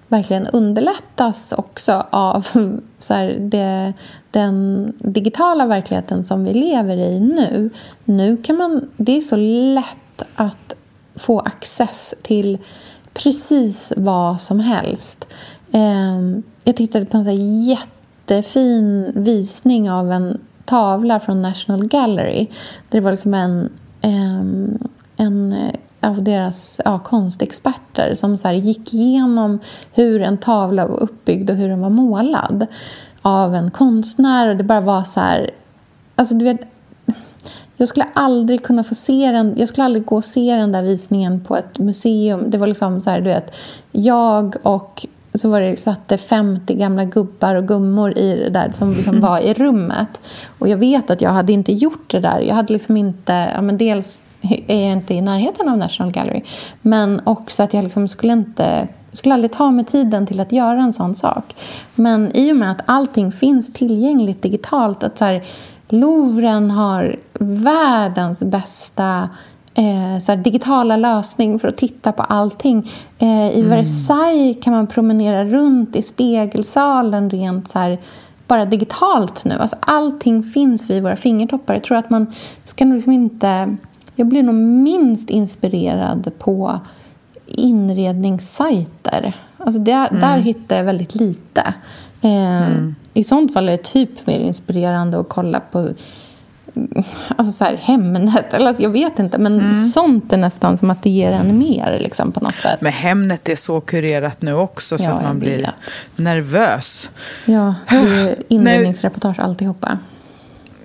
verkligen underlättas också av så här, det, den digitala verkligheten som vi lever i nu. Nu kan man, det är så lätt att få access till precis vad som helst. Ehm, jag tittade på en så jättefin visning av en tavla från National Gallery. Det var liksom en, ehm, en eh, av deras ja, konstexperter som så gick igenom hur en tavla var uppbyggd och hur den var målad av en konstnär. Och det bara var så här... Alltså, du vet, jag skulle aldrig kunna få se den, jag skulle aldrig gå och se den där visningen på ett museum. Det var liksom så här, du vet, jag och så var det, satt 50 gamla gubbar och gummor i det där som liksom var i rummet. Och jag vet att jag hade inte gjort det där. Jag hade liksom inte, ja men dels är jag inte i närheten av National Gallery. Men också att jag liksom skulle inte skulle aldrig ta mig tiden till att göra en sån sak. Men i och med att allting finns tillgängligt digitalt, att så här, Louvren har världens bästa eh, så här, digitala lösning för att titta på allting. Eh, I mm. Versailles kan man promenera runt i spegelsalen rent så här, bara digitalt nu. Alltså, allting finns vid våra fingertoppar. Jag tror att man ska nog liksom inte jag blir nog minst inspirerad på inredningssajter. Alltså där, mm. där hittar jag väldigt lite. Eh, mm. I sånt fall är det typ mer inspirerande att kolla på alltså så här, Hemnet. Eller alltså jag vet inte, men mm. sånt är nästan som att det ger en mer liksom, på något sätt. Men Hemnet är så kurerat nu också så ja, att man blir nervös. Ja, det är inredningsreportage alltihopa.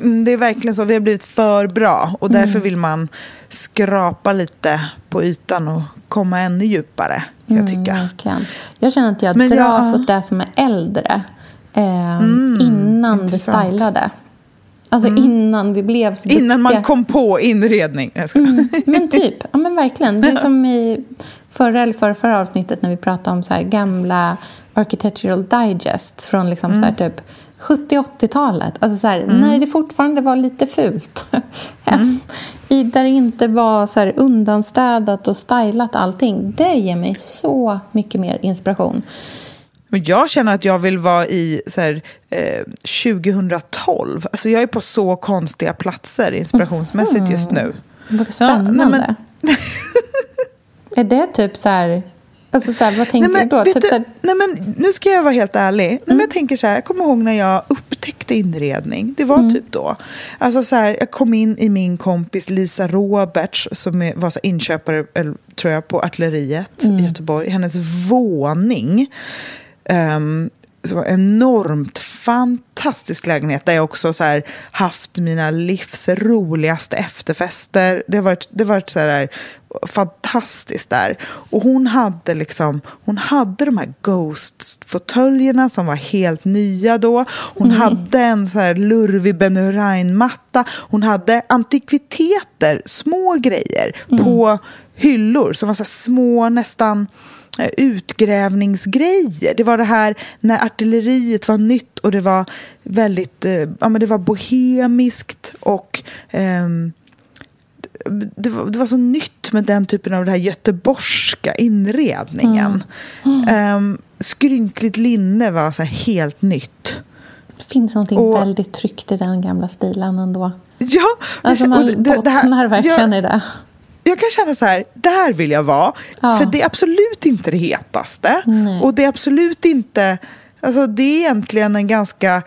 Mm, det är verkligen så. Vi har blivit för bra. Och därför mm. vill man skrapa lite på ytan och komma ännu djupare. Jag mm, tycker. verkligen. Jag känner att jag Men dras jag... åt det som är äldre. Eh, mm, innan intressant. vi stylade. Alltså mm. innan vi blev duktiga. Innan man kom på inredning. Mm, men typ, ja men verkligen. Det är som i förra eller förra, förra avsnittet när vi pratade om så gamla Architectural Digest från liksom mm. så typ 70-80-talet, alltså så här, mm. när det fortfarande var lite fult. Mm. Där det inte var så här undanstädat och stylat allting. Det ger mig så mycket mer inspiration. Men jag känner att jag vill vara i så här, eh, 2012. Alltså jag är på så konstiga platser inspirationsmässigt just nu. Mm. Vad spännande. Ja, nej, men... är det typ så här Alltså så här, vad tänker nej, men, du då? Typ du, nej, men, nu ska jag vara helt ärlig. Mm. Nej, men jag tänker så här, jag kommer ihåg när jag upptäckte inredning, det var Mm. typ då. Alltså så här, jag kom in i min kompis Lisa Roberts som var så här inköpare, tror jag, på Artilleriet Mm. i Göteborg. Hennes våning. Um, så enormt fantastisk lägenhet där jag också så här haft mina livs roligaste efterfester. Det har varit, det har varit så här fantastiskt där. Och hon hade liksom, hon hade de här Ghost-fåtöljerna som var helt nya då. Hon hade en så här lurvig Ben Hurain-matta. Hon hade antikviteter, små grejer på hyllor som var så små, nästan eh, utgrävningsgrejer. Det var det här när artilleriet var nytt och det var väldigt, eh, ja men det var bohemiskt och ehm, det var, det var så nytt med den typen av den här göteborgska inredningen. Ehm, skrynkligt linne var så helt nytt. Det finns någonting Och- väldigt tryggt i den gamla stilen ändå. Ja, Alltså man det- det- det här- bottnar verkligen jag, i det. jag kan känna så här, där vill jag vara. Ja. För det är absolut inte det hetaste. Nej. Och det är absolut inte... Alltså det är egentligen en ganska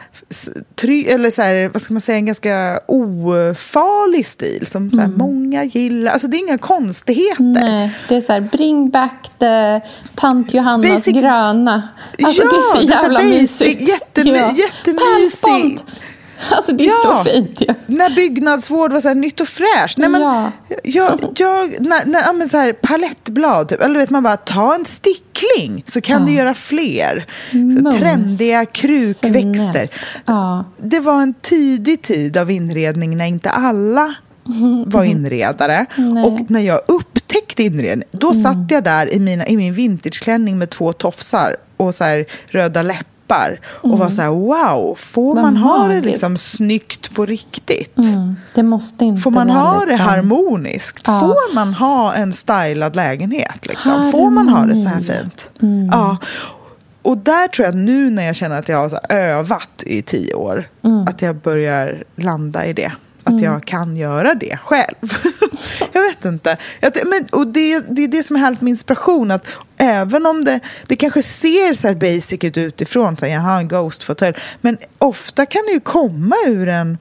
try, eller så här, vad ska man säga, en ganska ofarlig stil som så här, många gillar. Alltså det är inga konstigheter. Mm. Nej, det är så här, bring back the tant Johannas Basic- gröna. Alltså Ja, det är så det är så jävla basic, mysigt. jättemy- jättemysigt. Alltså det är Ja. så fint ju. När byggnadsvård var så här nytt och fräscht. Nej, men, Ja. jag, jag, när, när, ja, men så här, palettblad, typ. eller vet man bara, ta en stickling så kan du göra fler. Så Mums. trendiga krukväxter. Ja. Det var en tidig tid av inredning när inte alla var inredare. Nej. Och när jag upptäckte inredning, då satt jag där i, mina, i min vintageklänning med två tofsar och så här röda läppar och var så här, wow, får Vad man ha det liksom snyggt på riktigt? Mm, det måste inte Får man vara ha det liksom- harmoniskt? Ja. Får man ha en stylad lägenhet? Liksom? Får man ha det så här fint? Ja. Och där tror jag att nu när jag känner att jag har övat i tio år, att jag börjar landa i det. Att jag kan göra det själv. jag vet inte. Men, och det, det är det som är härligt med inspiration. Att även om det, det kanske ser så här basic ut utifrån, så jag har en ghost-fåtölj. Men ofta kan det ju komma ur en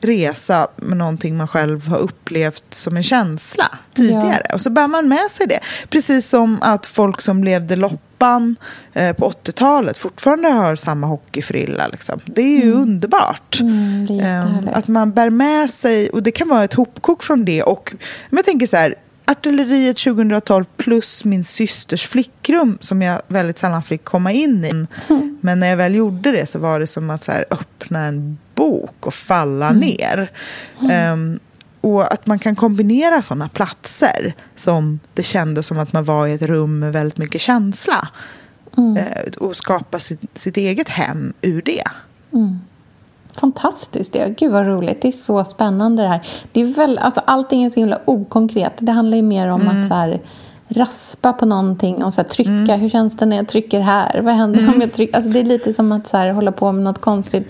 resa med någonting man själv har upplevt som en känsla tidigare. Och så bär man med sig det. Precis som att folk som levde loppan eh, på 80-talet fortfarande har samma hockeyfrilla. Liksom. Det är ju underbart. Mm, det är Ehm, att man bär med sig, och det kan vara ett hopkok från det. Och, men jag tänker så här, Artilleriet 2012 plus min systers flickrum som jag väldigt sällan fick komma in i. Mm. Men när jag väl gjorde det så var det som att så här, öppna en bok och falla Mm. ner. Ehm, och att man kan kombinera sådana platser som det kändes som att man var i ett rum med väldigt mycket känsla. Mm. Eh, och skapa sitt, sitt eget hem ur det. Fantastiskt. Det. Gud vad roligt. Det är så spännande det här. Det är väl, alltså, allting är så himla okonkret. Det handlar ju mer om Mm. att så här, raspa på någonting och så här, trycka. Mm. Hur känns det när jag trycker här? Vad händer om jag trycker? Alltså, det är lite som att så här, hålla på med något konstigt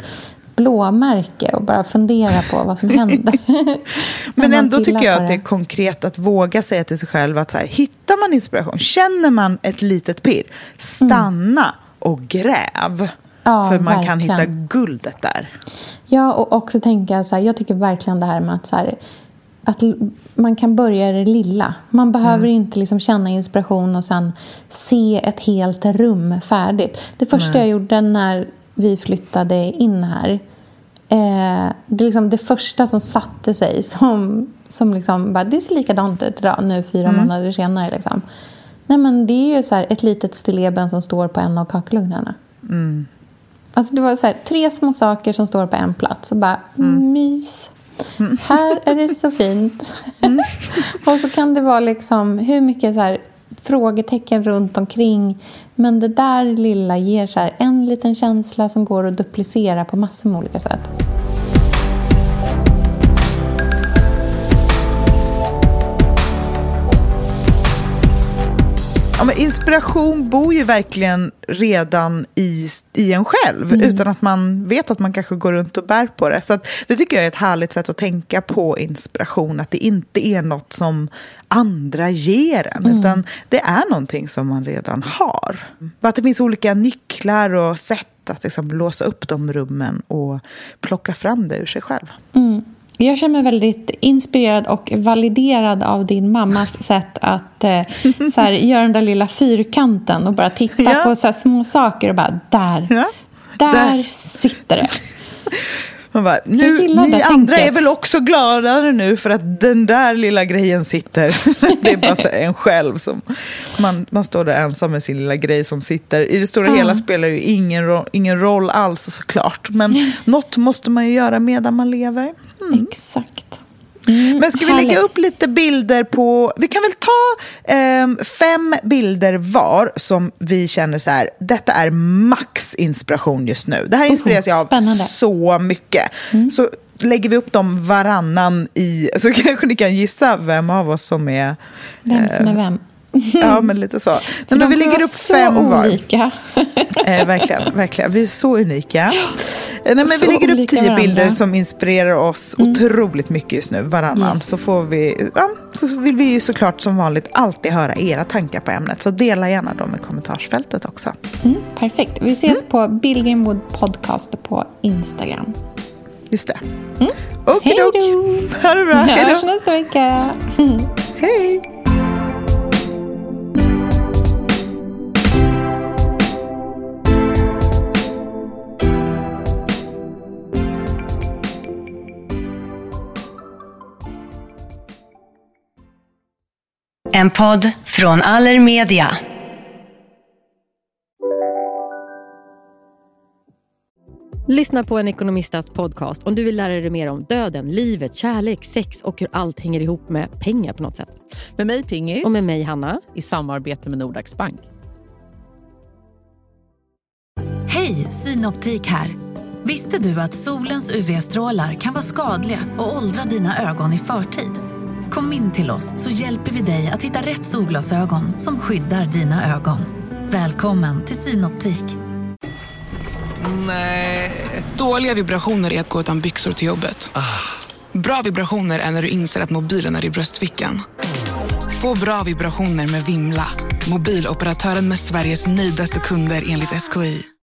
blåmärke och bara fundera på vad som händer. Men ändå tycker jag att det är konkret att våga säga till sig själv att så här, hittar man inspiration, känner man ett litet pirr, stanna och gräv. Ja, För man kan verkligen. hitta guldet där. Ja, och också tänka så här, jag tycker verkligen det här med att, så här, att man kan börja i det lilla. Man behöver inte liksom känna inspiration och sen se ett helt rum färdigt. Det första jag gjorde när vi flyttade in här, eh, det, är liksom det första som satte sig som, som liksom bara, det ser likadant ut idag nu fyra månader senare. Liksom. Nej, men det är ju så här, ett litet stilleben som står på en av kakelugnarna. Alltså det var så här, tre små saker som står på en plats. Och bara, mys. Här är det så fint. och så kan det vara liksom hur mycket så här, frågetecken runt omkring. Men det där lilla ger så här, en liten känsla som går att duplicera på massor med olika sätt. Ja, men inspiration bor ju verkligen redan i, i en själv utan att man vet att man kanske går runt och bär på det. Så att, det tycker jag är ett härligt sätt att tänka på inspiration. Att det inte är något som andra ger en utan det är någonting som man redan har. Att det finns olika nycklar och sätt sätt att liksom låsa upp de rummen och plocka fram det ur sig själv. Mm. Jag känner mig väldigt inspirerad och validerad av din mammas sätt att eh, så här, göra den där lilla fyrkanten och bara titta ja. på så här, små saker och bara där, ja. där, där sitter det. Man bara, nu, ni andra tänket. är väl också gladare nu för att den där lilla grejen sitter. det är bara en själv som... Man, man står där ensam med sin lilla grej som sitter. I det stora mm. hela spelar det ju ingen, ingen roll alls såklart. Men något måste man ju göra medan man lever. Mm. Exakt. Mm, Men ska vi härligt. lägga upp lite bilder på... Vi kan väl ta eh, fem bilder var som vi känner så här, detta är max inspiration just nu. Det här inspireras jag av Spännande. så mycket. Mm. Så lägger vi upp dem varannan i... Så kanske ni kan gissa vem av oss som är... Vem som är vem. Ja, men lite så. Nej, men vi lägger upp fem var. olika. eh, verkligen, verkligen. Vi är så unika. Eh, nej, men så vi lägger upp tio varandra. bilder som inspirerar oss mm. otroligt mycket just nu, varannan. Yes. Så, får vi, ja, så vill vi ju såklart som vanligt alltid höra era tankar på ämnet. Så dela gärna dem i kommentarsfältet också. Mm, perfekt. Vi ses mm. på Billgrenwood Podcast på Instagram. Just det. Mm. Hej då! Ha det bra. Vi hörs nästa vecka. Hej! En podd från Allermedia. Lyssna på en ekonomistats podcast om du vill lära dig mer om döden, livet, kärlek, sex och hur allt hänger ihop med pengar på något sätt. Med mig Pingis. Och med mig Hanna. I samarbete med Nordax Bank. Hej, Synoptik här. Visste du att solens UV-strålar kan vara skadliga och åldra dina ögon i förtid? Kom in till oss så hjälper vi dig att hitta rätt solglasögon som skyddar dina ögon. Välkommen till Synoptik. Nej. Dåliga vibrationer är att gå utan byxor till jobbet. Ah. Bra vibrationer är när du inser att mobilen är i bröstfickan. Få bra vibrationer med Vimla. Mobiloperatören med Sveriges nöjdaste kunder enligt SKI.